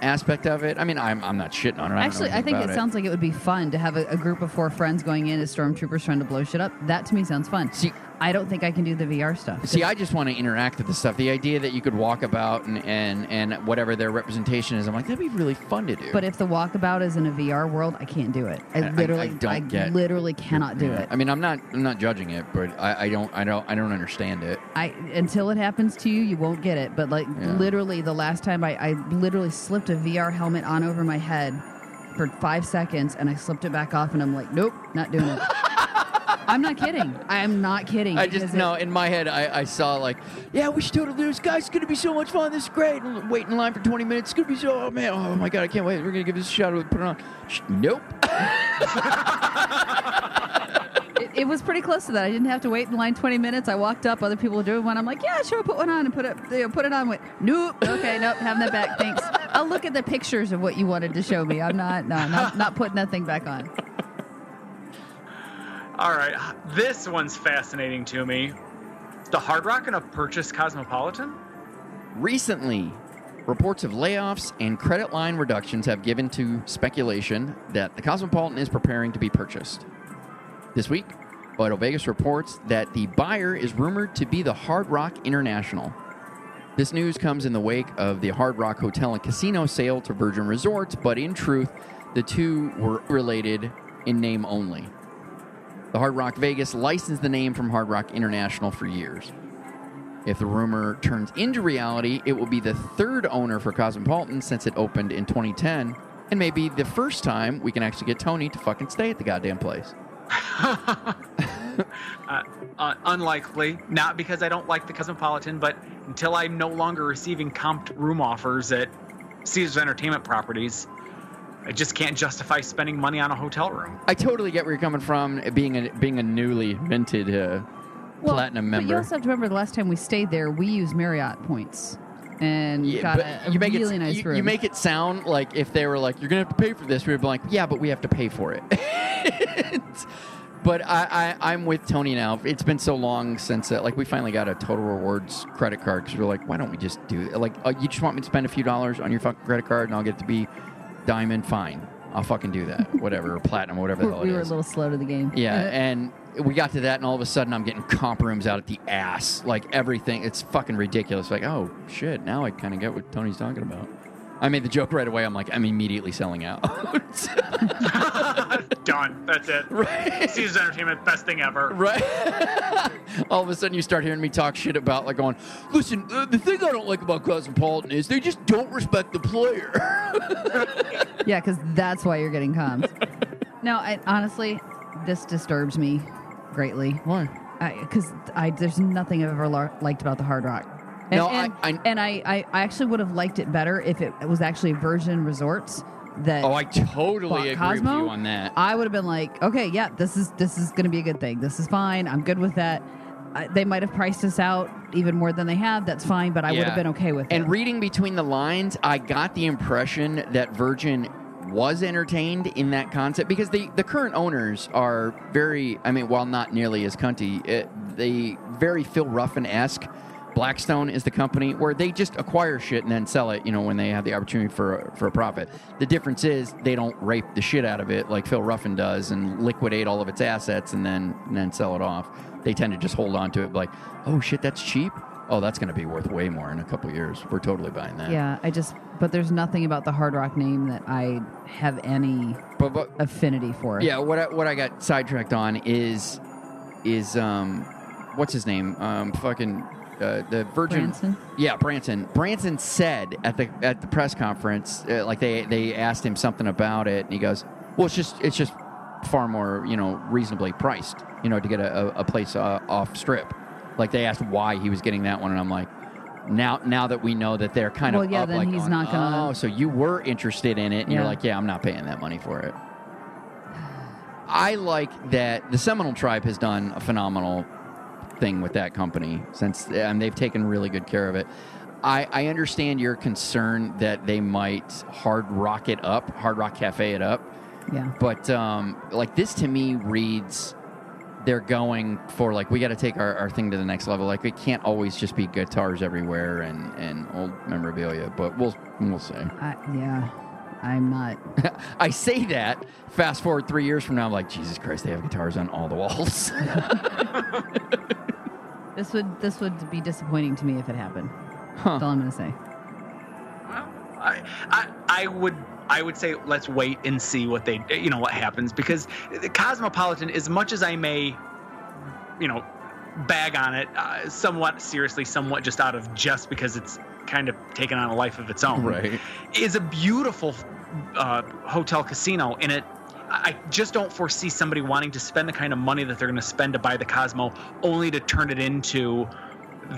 aspect of it. I mean, I'm, I'm not shitting on it. I Actually, I think about it sounds like it would be fun to have a, a group of four friends going in as stormtroopers trying to blow shit up. That to me sounds fun. See- I don't think I can do the VR stuff. See, I just want to interact with the stuff. The idea that you could walk about and, and, and whatever their representation is, I'm like, that'd be really fun to do. But if the walkabout is in a VR world, I can't do it. I I- I- I literally, don't get- literally cannot do Yeah. it. I mean, I'm not I'm not judging it, but I, I don't I don't I don't understand it. I until it happens to you, you won't get it. But like Yeah. literally, the last time I, I literally slipped a VR helmet on over my head for five seconds, and I slipped it back off, and I'm like, nope, not doing it. I'm not kidding. I am not kidding. I just because it- In my head, I, I saw like, yeah, we should totally do this. Guys, it's gonna be so much fun. This is great. And wait in line for 20 minutes. It's gonna be so. Oh man. Oh my god, I can't wait. We're gonna give this a shot. We'll Put it on. Sh- Nope. it, it was pretty close to that. I didn't have to wait in line 20 minutes. I walked up, other people were doing one. I'm like, yeah, sure, put one on and put it, you know, put it on. Went, nope, okay, nope, having that back. Thanks. I'll look at the pictures of what you wanted to show me. I'm not, no, not, not putting that thing back on. All right, this one's fascinating to me. The Hard Rock going to purchase Cosmopolitan? Recently, reports of layoffs and credit line reductions have given to speculation that the Cosmopolitan is preparing to be purchased. This week, Vital Vegas reports that the buyer is rumored to be the Hard Rock International. This news comes in the wake of the Hard Rock Hotel and Casino sale to Virgin Resorts, but in truth, the two were related in name only. The Hard Rock Vegas licensed the name from Hard Rock International for years. If the rumor turns into reality, it will be the third owner for Cosmopolitan since it opened in 2010, and maybe the first time we can actually get Tony to fucking stay at the goddamn place. Uh, uh, unlikely. Not because I don't like the Cosmopolitan, but until I'm no longer receiving comped room offers at Caesars Entertainment properties, I just can't justify spending money on a hotel room. I totally get where you're coming from, being a being a newly minted uh, platinum member. But you also have to remember the last time we stayed there, we used Marriott points and Yeah, got but a, a you make really it nice you, room. you make it sound like if they were like you're gonna have to pay for this, we'd be like, yeah, but we have to pay for it. but I, I I'm with Tony now. It's been so long since uh, like we finally got a Total Rewards credit card because we're like, why don't we just do it? Like, uh, you just want me to spend a few dollars on your fucking credit card and I'll get it to be diamond? Fine, I'll fucking do that. Whatever, or platinum, whatever the hell we it were a is. little slow to the game. Yeah, uh-huh. and we got to that, and all of a sudden, I'm getting comp rooms out at the ass. Like everything, it's fucking ridiculous. Like, oh shit, now I kind of get what Tony's talking about. I made the joke right away. I'm like, I'm immediately selling out. Done. That's it. right, Caesars Entertainment, best thing ever. right. all of a sudden, you start hearing me talk shit about like going, listen, uh, the thing I don't like about Cosmopolitan is they just don't respect the player. Yeah, because that's why you're getting comms. no, I, honestly, this disturbs me greatly. Why? Because I, there's nothing I've ever lar- liked about the Hard Rock. And, No, I- and, I- and I, I, I actually would have liked it better if it was actually Virgin Resorts that. Oh, I totally agree Cosmo, with you on that. I would have been like, okay, yeah, this is this is going to be a good thing. This is fine. I'm good with that. I, they might have priced us out even more than they have. That's fine, but I would have been okay with And reading between the lines, I got the impression that Virgin was entertained in that concept because the the current owners are very. I mean, while not nearly as cunty, it, they very Phil Ruffin esque. Blackstone is the company where they just acquire shit and then sell it. You know, when they have the opportunity for for a profit. The difference is they don't rape the shit out of it like Phil Ruffin does and liquidate all of its assets and then and then sell it off. They tend to just hold on to it like, oh shit, that's cheap. Oh, that's going to be worth way more in a couple years. We're totally buying that. Yeah, I just, but there's nothing about the Hard Rock name that I have any But, but affinity for. Yeah, what I, what I got sidetracked on is is um what's his name? Um fucking uh, the Virgin Branson? Yeah, Branson. Branson said at the at the press conference uh, like they they asked him something about it and he goes, "Well, it's just it's just far more, you know, reasonably priced, you know, to get a, a, place uh, off strip." Like they asked why he was getting that one and I'm like now, now that we know that they're kind Well, of yeah, up, then like he's going, not gonna- Oh, so you were interested in it, and you're like, yeah, I'm not paying that money for it. I like that the Seminole tribe has done a phenomenal thing with that company since and they've taken really good care of it. I, I understand your concern that they might hard rock it up, hard rock cafe it up, Yeah. but um, like this to me reads they're going for like we got to take our, our thing to the next level. Like it can't always just be guitars everywhere and, and old memorabilia, but we'll we'll see. I, yeah. I'm not. I say that. Fast forward three years from now, I'm like, Jesus Christ, they have guitars on all the walls. This would this would be disappointing to me if it happened. Huh. That's all I'm gonna say. I, I I would I would say let's wait and see what they you know what happens because Cosmopolitan, as much as I may, you know, bag on it uh, somewhat seriously, somewhat just out of just because it's kind of taken on a life of its own, Right. Is a beautiful uh, hotel casino, and it. I just don't foresee somebody wanting to spend the kind of money that they're going to spend to buy the Cosmo, only to turn it into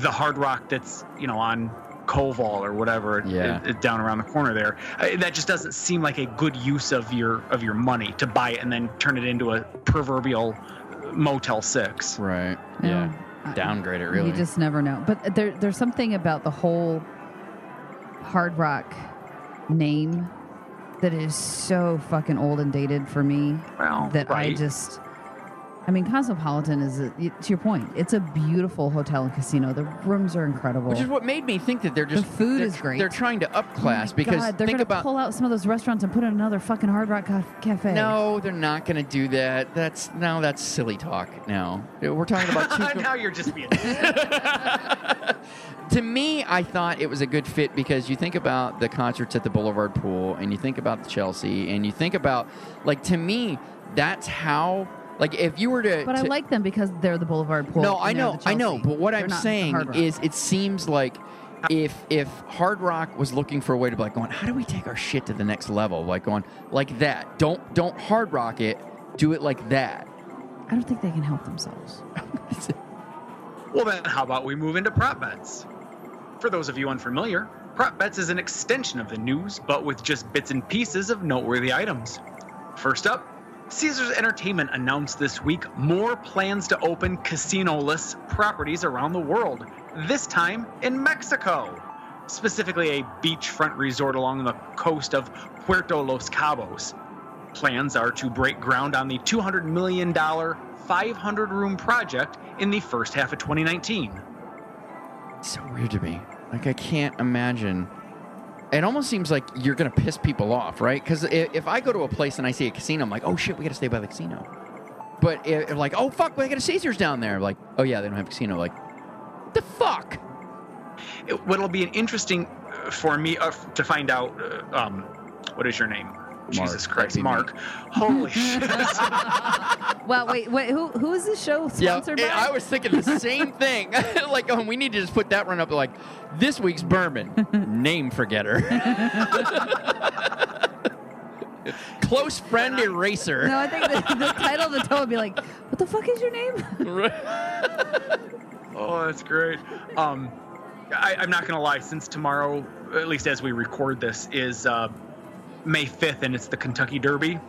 the Hard Rock that's you know on Koval or whatever Yeah. it- it- down around the corner there. Uh, that just doesn't seem like a good use of your of your money to buy it and then turn it into a proverbial Motel Six. right. No, Yeah. Downgrade it, really. You just never know. But there, there's something about the whole hard rock name that is so fucking old and dated for me Well, that I just. I mean, Cosmopolitan is, a, to your point, it's a beautiful hotel and casino. The rooms are incredible. Which is what made me think that they're just The food is great. They're trying to Oh upclass my because God, they're gonna pull out some of those restaurants and put in another fucking Hard Rock Cafe. No, they're not going to do that. That's now that's silly talk. Now we're talking about two. now you're just being. to me, I thought it was a good fit because you think about the concerts at the Boulevard Pool, and you think about the Chelsea, and you think about like to me, that's how like if you were to. But I like them because they're the Boulevard Pool. no, I know, I know. But what They're I'm saying is, it seems like if if Hard Rock was looking for a way to be like going, how do we take our shit to the next level? Like going like that. Don't don't Hard Rock it. Do it like that. I don't think they can help themselves. Well, then, how about we move into prop bets? For those of you unfamiliar, prop bets is an extension of the news, but with just bits and pieces of noteworthy items. First up, Caesars Entertainment announced this week more plans to open casino-less properties around the world, this time in Mexico. Specifically, a beachfront resort along the coast of Puerto Los Cabos. Plans are to break ground on the $200 million, 500 room project in the first half of 2019. So weird to me. Like I can't imagine. It almost seems like you're gonna piss people off, right? Because if, if I go to a place and I see a casino, I'm like, oh shit, we gotta stay by the casino. But if, if like, oh fuck, we got a Caesars down there. Like, oh yeah, they don't have a casino. Like, the fuck? It, what'll be an interesting uh, for me uh, to find out, uh, um, what is your name? Jesus Christ, that'd me. Mark. Holy shit. Well, wait, wait. Who who is this show Yeah, sponsored I was thinking the same thing. like, oh, we need to just put that run up. Like, this week's bourbon, name forgetter, close friend eraser. no, I think the, the title of the tow would be like, "What the fuck is your name?" Oh, that's great. Um, I, I'm not gonna lie. Since tomorrow, at least as we record this, is uh, May 5th, and it's the Kentucky Derby.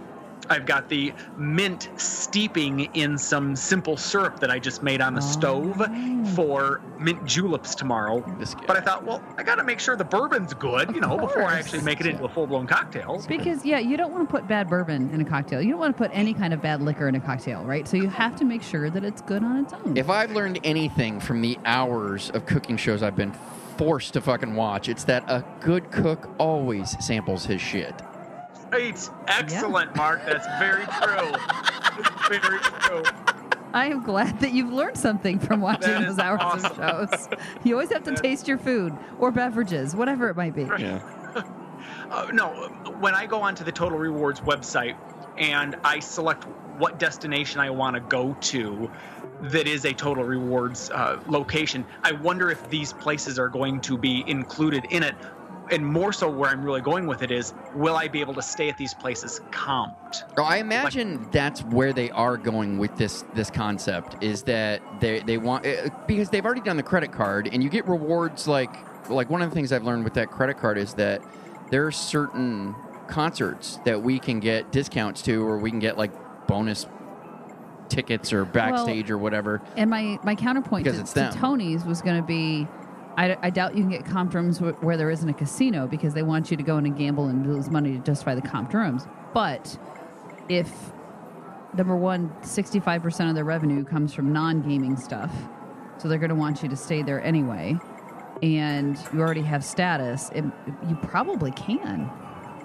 I've got the mint steeping in some simple syrup that I just made on the stove oh. for mint juleps tomorrow. But I thought, well, I got to make sure the bourbon's good, you know, before I actually make it into a full blown cocktail. Because yeah, you don't want to put bad bourbon in a cocktail. You don't want to put any kind of bad liquor in a cocktail, right? So you have to make sure that it's good on its own. If I've learned anything from the hours of cooking shows I've been forced to fucking watch, it's that a good cook always samples his shit. Right. Excellent, Mark. That's very true. It's very true. I am glad that you've learned something from watching That those hours awesome. of shows. You always have to taste your food or beverages, whatever it might be. Yeah. Uh, no, when I go onto the Total Rewards website and I select what destination I want to go to that is a Total Rewards uh, location, I wonder if these places are going to be included in it. And more so, where I'm really going with it is, will I be able to stay at these places comped? Oh, I imagine that's where they are going with this this concept is that they they want uh, because they've already done the credit card and you get rewards like like one of the things I've learned with that credit card is that there are certain concerts that we can get discounts to or we can get like bonus tickets or backstage or whatever. And my, my counterpoint to, it's to. Tony's was going to be I, I doubt you can get comped rooms where there isn't a casino because they want you to go in and gamble and lose money to justify the comped rooms. But if, number one, 65% of their revenue comes from non gaming stuff, so they're going to want you to stay there anyway, and you already have status, it, you probably can.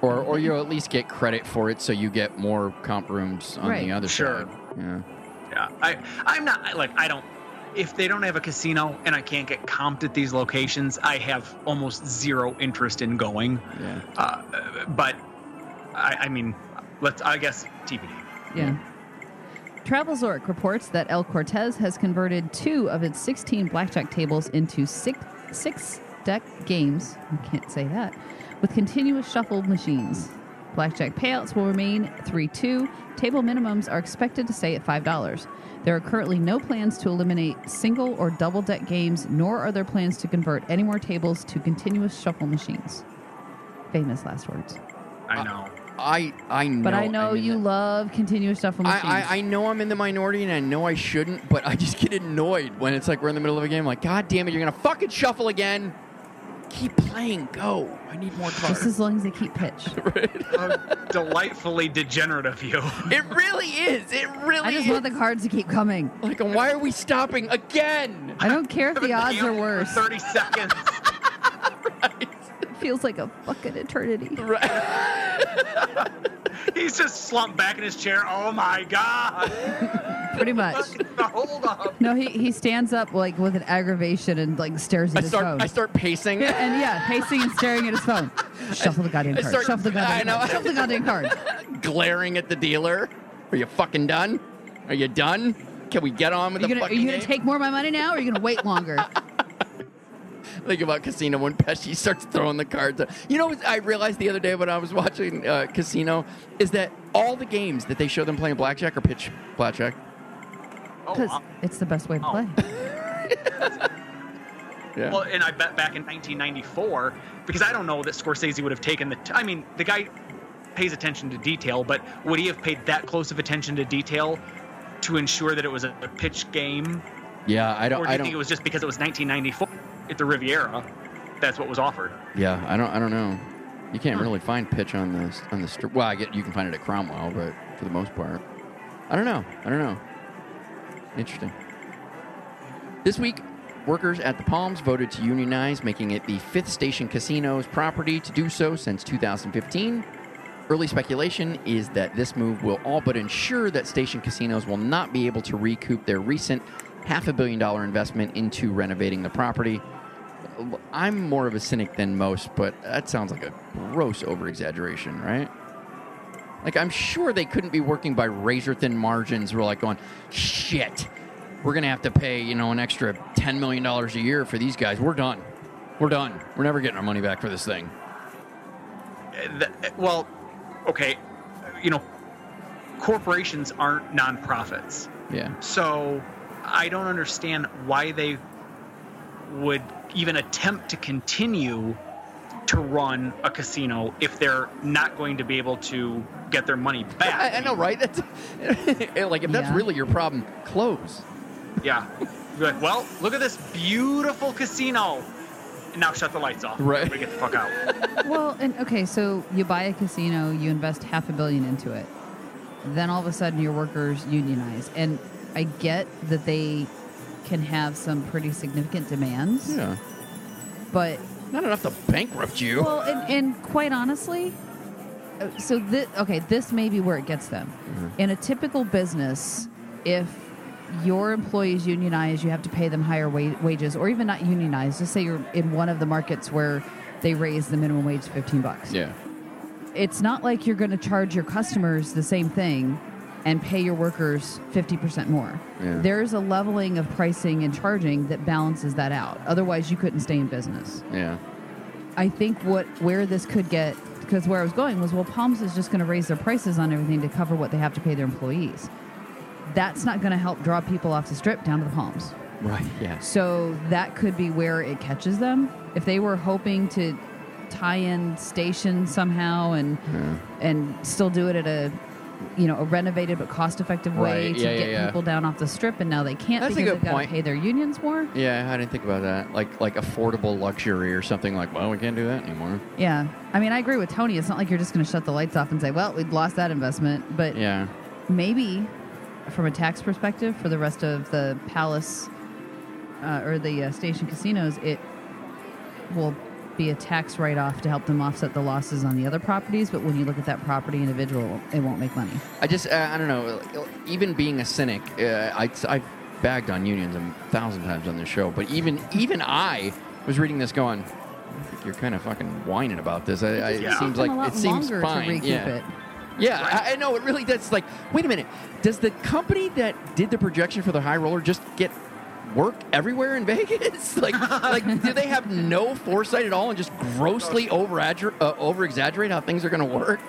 Or or you at least get credit for it so you get more comp rooms on Right. the other Sure. side. Yeah. Yeah, I, I'm not like I don't. If they don't have a casino and I can't get comped at these locations, I have almost zero interest in going. Yeah. Uh, but I, I mean, let's. I guess TBD. Yeah. TravelZork reports that El Cortez has converted two of its 16 blackjack tables into six, six deck games. I can't say that. With continuous shuffled machines. Blackjack payouts will remain 3 2. Table minimums are expected to stay at $5. There are currently no plans to eliminate single or double deck games, nor are there plans to convert any more tables to continuous shuffle machines. Famous last words. I know. I I know. But I know I'm you the- love continuous shuffle I, machines. I, I know I'm in the minority and I know I shouldn't, but I just get annoyed when it's like we're in the middle of a game. Like, God damn it, you're gonna fucking shuffle again. Keep playing. Go. I need more cards. Just as long as they keep pitch. How delightfully degenerate of you. it really is. It really I just is. want the cards to keep coming. like, why are we stopping again? I don't care if the odds are worse. Thirty seconds. It feels like a fucking eternity. He's just slumped back in his chair. Oh my god! Pretty much. Hold up. No, he, he stands up like with an aggravation and like stares at I his start. phone. I start pacing. Yeah, and yeah, pacing and staring at his phone. Shuffle the goddamn I card. start- Shuffle the goddamn I know. card. Shuffle the goddamn card. glaring at the dealer. Are you fucking done? Are you done? Can we get on with Are the gonna, are you gonna game? take more of my money now, or are you gonna wait longer? Think about Casino when Pesci starts throwing the cards. You know what I realized the other day when I was watching uh, Casino is that all the games that they show them playing blackjack or pitch blackjack. Oh, Because wow. it's the best way to Oh. play. Yeah. Well, and I bet back in 1994, because I don't know that Scorsese would have taken the. T- I mean, the guy pays attention to detail, but would he have paid that close of attention to detail to ensure that it was a, a pitch game, yeah, I don't. or do I you don't. think it was just because it was 1994 at the Riviera? That's what was offered. yeah, I don't. I don't know. You can't really find pitch on the on the strip. Well, I get you can find it at Cromwell, but for the most part, I don't know. I don't know. Interesting. This week, workers at the Palms voted to unionize, making it the fifth station casino's property to do so since 2015. Early speculation is that this move will all but ensure that station casinos will not be able to recoup their recent half a billion dollar investment into renovating the property. I'm more of a cynic than most, but that sounds like a gross over exaggeration, right? Like, I'm sure they couldn't be working by razor thin margins. We're like going, shit, we're going to have to pay, you know, an extra $10 million a year for these guys. We're done. We're done. We're never getting our money back for this thing. Uh, well, okay, you know, corporations aren't nonprofits. Yeah. So I don't understand why they would even attempt to continue to run a casino if they're not going to be able to get their money back. I, I know, right? That's like if that's Yeah. really your problem, close. Yeah. Be like, well, look at this beautiful casino. And now shut the lights off. Right. Everybody get the fuck out. well, and okay, so you buy a casino, you invest half a billion into it. Then all of a sudden your workers unionize. And I get that they can have some pretty significant demands, Yeah, but not enough to bankrupt you. well, and, and quite honestly, uh, so this okay, this may be where it gets them. In a typical business, if your employees unionize, you have to pay them higher wa- wages, or even not unionize. Just say you're in one of the markets where they raise the minimum wage to fifteen bucks. yeah, it's not like you're going to charge your customers the same thing and pay your workers 50% more. Yeah. There's a leveling of pricing and charging that balances that out. Otherwise, you couldn't stay in business. yeah. I think what where this could get because where I was going was well Palms is just going to raise their prices on everything to cover what they have to pay their employees. That's not going to help draw people off the strip down to the Palms. Right. Yeah. So that could be where it catches them. If they were hoping to tie in station somehow and and still do it at a you know a renovated but cost effective way Right. to Yeah, get yeah. people down off the strip, and now they can't That's because they've got to pay their unions more. Yeah, I didn't think about that. Like like affordable luxury or something like, well, we can't do that anymore. Yeah, I mean I agree with Tony. It's not like you're just going to shut the lights off and say, well, we'd lost that investment, but Yeah. maybe from a tax perspective for the rest of the palace uh, or the uh, station casinos it will be a tax write-off to help them offset the losses on the other properties but when you look at that property individual it won't make money I just uh, I don't know. Even being a cynic, uh, I I bagged on unions a thousand times on this show, but even even I was reading this going. I think you're kind of fucking whining about this. I, I, Yeah. It seems like it seems fine. yeah. it Yeah, I, I know it really does. Like, wait a minute, does the company that did the projection for the high roller just get work everywhere in Vegas? like, like do they have no foresight at all and just grossly over uh, exaggerate how things are going to work?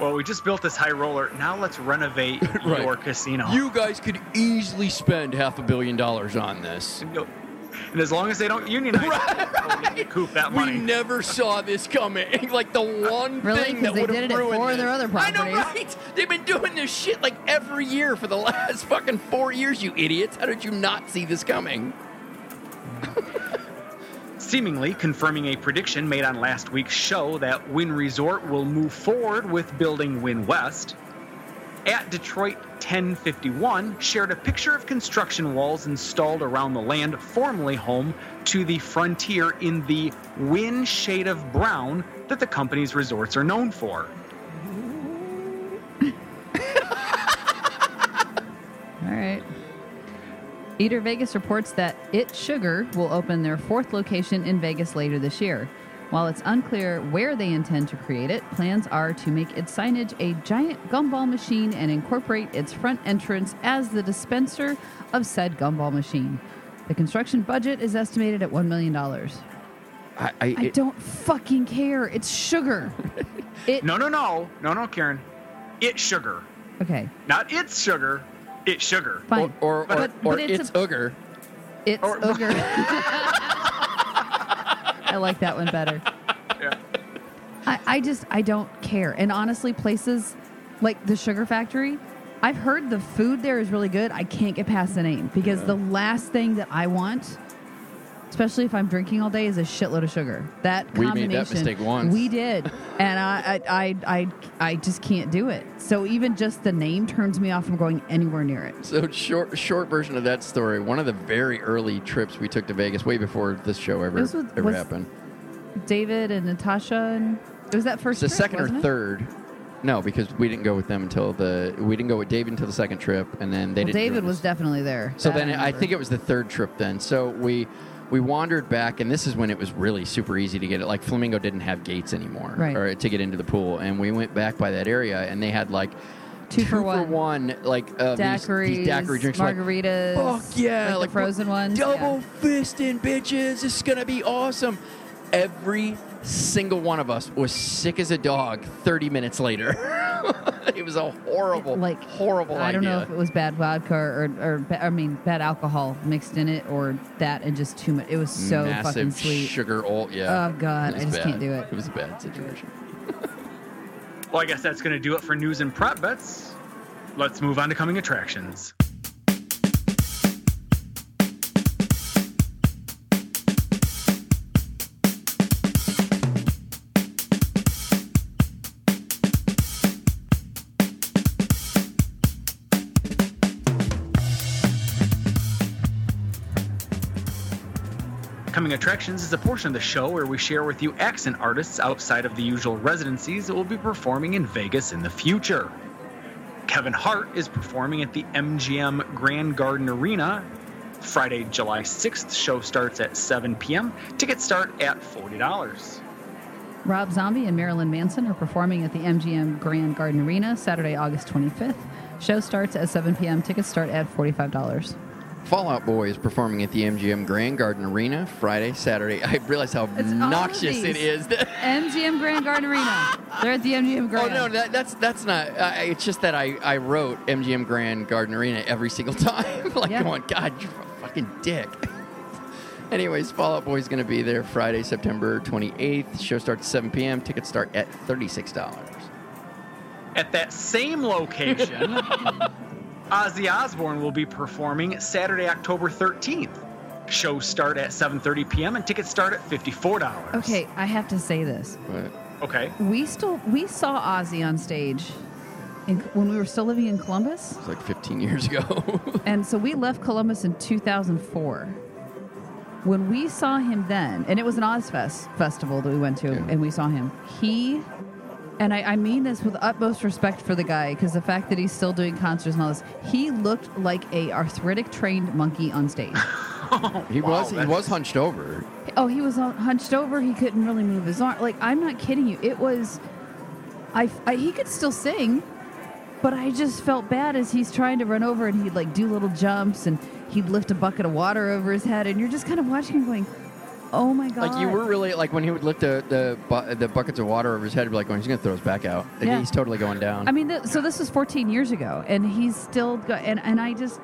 Well, we just built this high roller. Now let's renovate Right. your casino. You guys could easily spend half a billion dollars on this. go- and as long as they don't unionize, right. recoup that We never saw this coming. like the one Really? thing 'Cause that would have ruined four their other I know, properties. right? They've been doing this shit like every year for the last fucking four years. You idiots! How did you not see this coming? seemingly confirming a prediction made on last week's show that Wynn Resort will move forward with building Wynn West. At Detroit 1051 shared a picture of construction walls installed around the land formerly home to the Frontier in the Wynn shade of brown that the company's resorts are known for. all right Eater Vegas reports that It Sugar will open their fourth location in Vegas later this year. While it's unclear where they intend to create it, plans are to make its signage a giant gumball machine and incorporate its front entrance as the dispenser of said gumball machine. The construction budget is estimated at $1 million. I I, I, it- don't fucking care. It's sugar. it, No, no, no, no, no, Karen. It's sugar. Okay, Not it's sugar, it's sugar. fine. or or, or, But- or but it's it's, a- ooger. It's Or- ogre. I like that one better. Yeah. I, I just I don't care. And honestly, places like the Sugar Factory, I've heard the food there is really good. I can't get past the name because the last thing that I want, especially if I'm drinking all day, is a shitload of sugar. That We made that mistake once. We did, and I, I I I I just can't do it. So even just the name turns me off from going anywhere near it. So short short version of that story. One of the very early trips we took to Vegas, way before this show ever was- ever was- happened. David and Natasha, and it was that first. The second or wasn't it? third. No, because we didn't go with them until the we didn't go with David until the second trip, and then they Well, didn't. David was definitely there. So then I remember. think it was the third trip then. So we we wandered back, and this is when it was really super easy to get it. Like Flamingo didn't have gates anymore, Right. or to get into the pool, and we went back by that area, and they had like Two for one. for one, like uh, these, daiquiris, these daiquiri drinks, like, margaritas. Fuck yeah! like, Like, frozen ones. Double yeah. fisting, bitches. This is gonna be awesome. Every single one of us was sick as a dog 30 minutes later. it was a horrible, like horrible I don't idea. know if it was bad vodka or, or ba- I mean bad alcohol mixed in it or that and just too much. It was so fucking sweet. sugar oil. Yeah. Oh, God, I just can't do it. It was a bad situation. Well, I guess that's going to do it for news and prop bets. Let's move on to coming attractions. Coming Attractions is a portion of the show where we share with you accent artists outside of the usual residencies that will be performing in Vegas in the future. Kevin Hart is performing at the MGM Grand Garden Arena Friday, July 6th. Show starts at 7 p.m. Tickets start at $40. Rob Zombie and Marilyn Manson are performing at the MGM Grand Garden Arena Saturday, August 25th. Show starts at 7 p.m. Tickets start at $45. Fall Out Boy is performing at the MGM Grand Garden Arena Friday, Saturday. I realize how It's obnoxious it these. MGM Grand Garden Arena. They're at the MGM Grand. Oh no, that, that's that's not. Uh, it's just that I, I wrote MGM Grand Garden Arena every single time. like, Yeah. come on, God, you're a fucking dick. Anyways, Fall Out Boy is going to be there Friday, September 28th. Show starts at 7 p.m. Tickets start at $36. At that same location, Ozzy Osbourne will be performing Saturday, October 13th. Shows start at 7:30 p.m. and tickets start at $54. Okay, I have to say this. But Okay. We still we saw Ozzy on stage in, when we were still living in Columbus, it's like 15 years ago. and so we left Columbus in 2004. When we saw him then, and it was an Ozzfest festival that we went to, Yeah. and we saw him. He, and I, I mean this with utmost respect for the guy, because the fact that he's still doing concerts and all this, he looked like a arthritic trained monkey on stage. he Wow, was he was hunched over. Oh, he was hunched over. He couldn't really move his arm. Like I'm not kidding you. It was, I, I he could still sing, but I just felt bad as he's trying to run over and he'd like do little jumps and he'd lift a bucket of water over his head and you're just kind of watching him going, oh my god. Like you were really like when he would lift the the, bu- the buckets of water over his head, be like, going, he's going to throw his back out. Like, Yeah. He's totally going down. I mean, th- so this was 14 years ago, and he's still go- and and I just,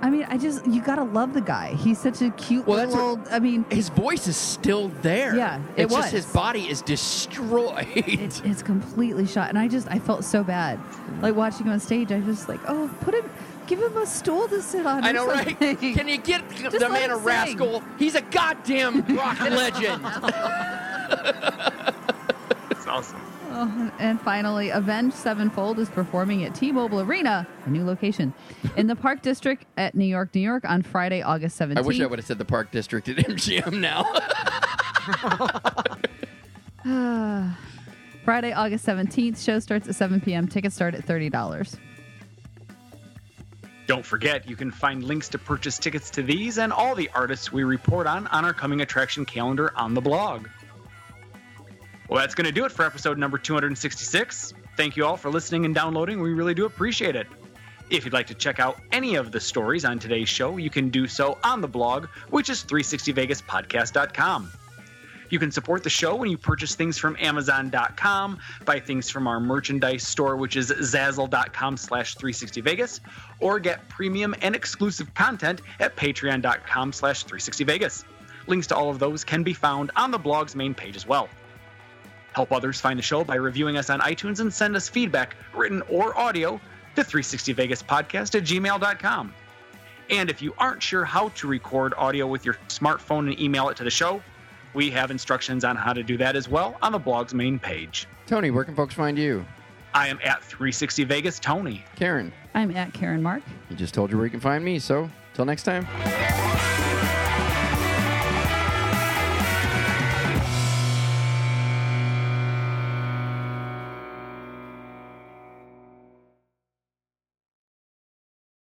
I mean, I just you gotta love the guy. He's such a cute Well, little. that's old, I mean, his voice is still there. Yeah, it it's just was. his body is destroyed. it's, it's completely shot, and I just I felt so bad, like watching him on stage. I just like, oh, put him, give him a stool to sit on. I know, right? Can you get Just the man a sing. rascal? He's a goddamn rock legend. That's awesome. Oh, and finally, Avenged Sevenfold is performing at T-Mobile Arena, a new location, in the Park District at New York, New York, on Friday, August 17th. I wish I would have said the Park District at MGM now. Friday, August 17th. Show starts at 7 p.m. Tickets start at $30. Don't forget, you can find links to purchase tickets to these and all the artists we report on on our coming attraction calendar on the blog. Well, that's going to do it for episode number 266. Thank you all for listening and downloading. We really do appreciate it. If you'd like to check out any of the stories on today's show, you can do so on the blog, which is 360vegaspodcast.com. You can support the show when you purchase things from Amazon.com, buy things from our merchandise store, which is Zazzle.com slash 360Vegas, or get premium and exclusive content at Patreon.com slash 360Vegas. Links to all of those can be found on the blog's main page as well. Help others find the show by reviewing us on iTunes and send us feedback, written or audio, to 360vegaspodcast at gmail.com. And if you aren't sure how to record audio with your smartphone and email it to the show, we have instructions on how to do that as well on the blog's main page. Tony, where can folks find you? I am at 360 Vegas Tony. Karen, I'm at Karen Mark. he just told you where you can find me. So, till next time.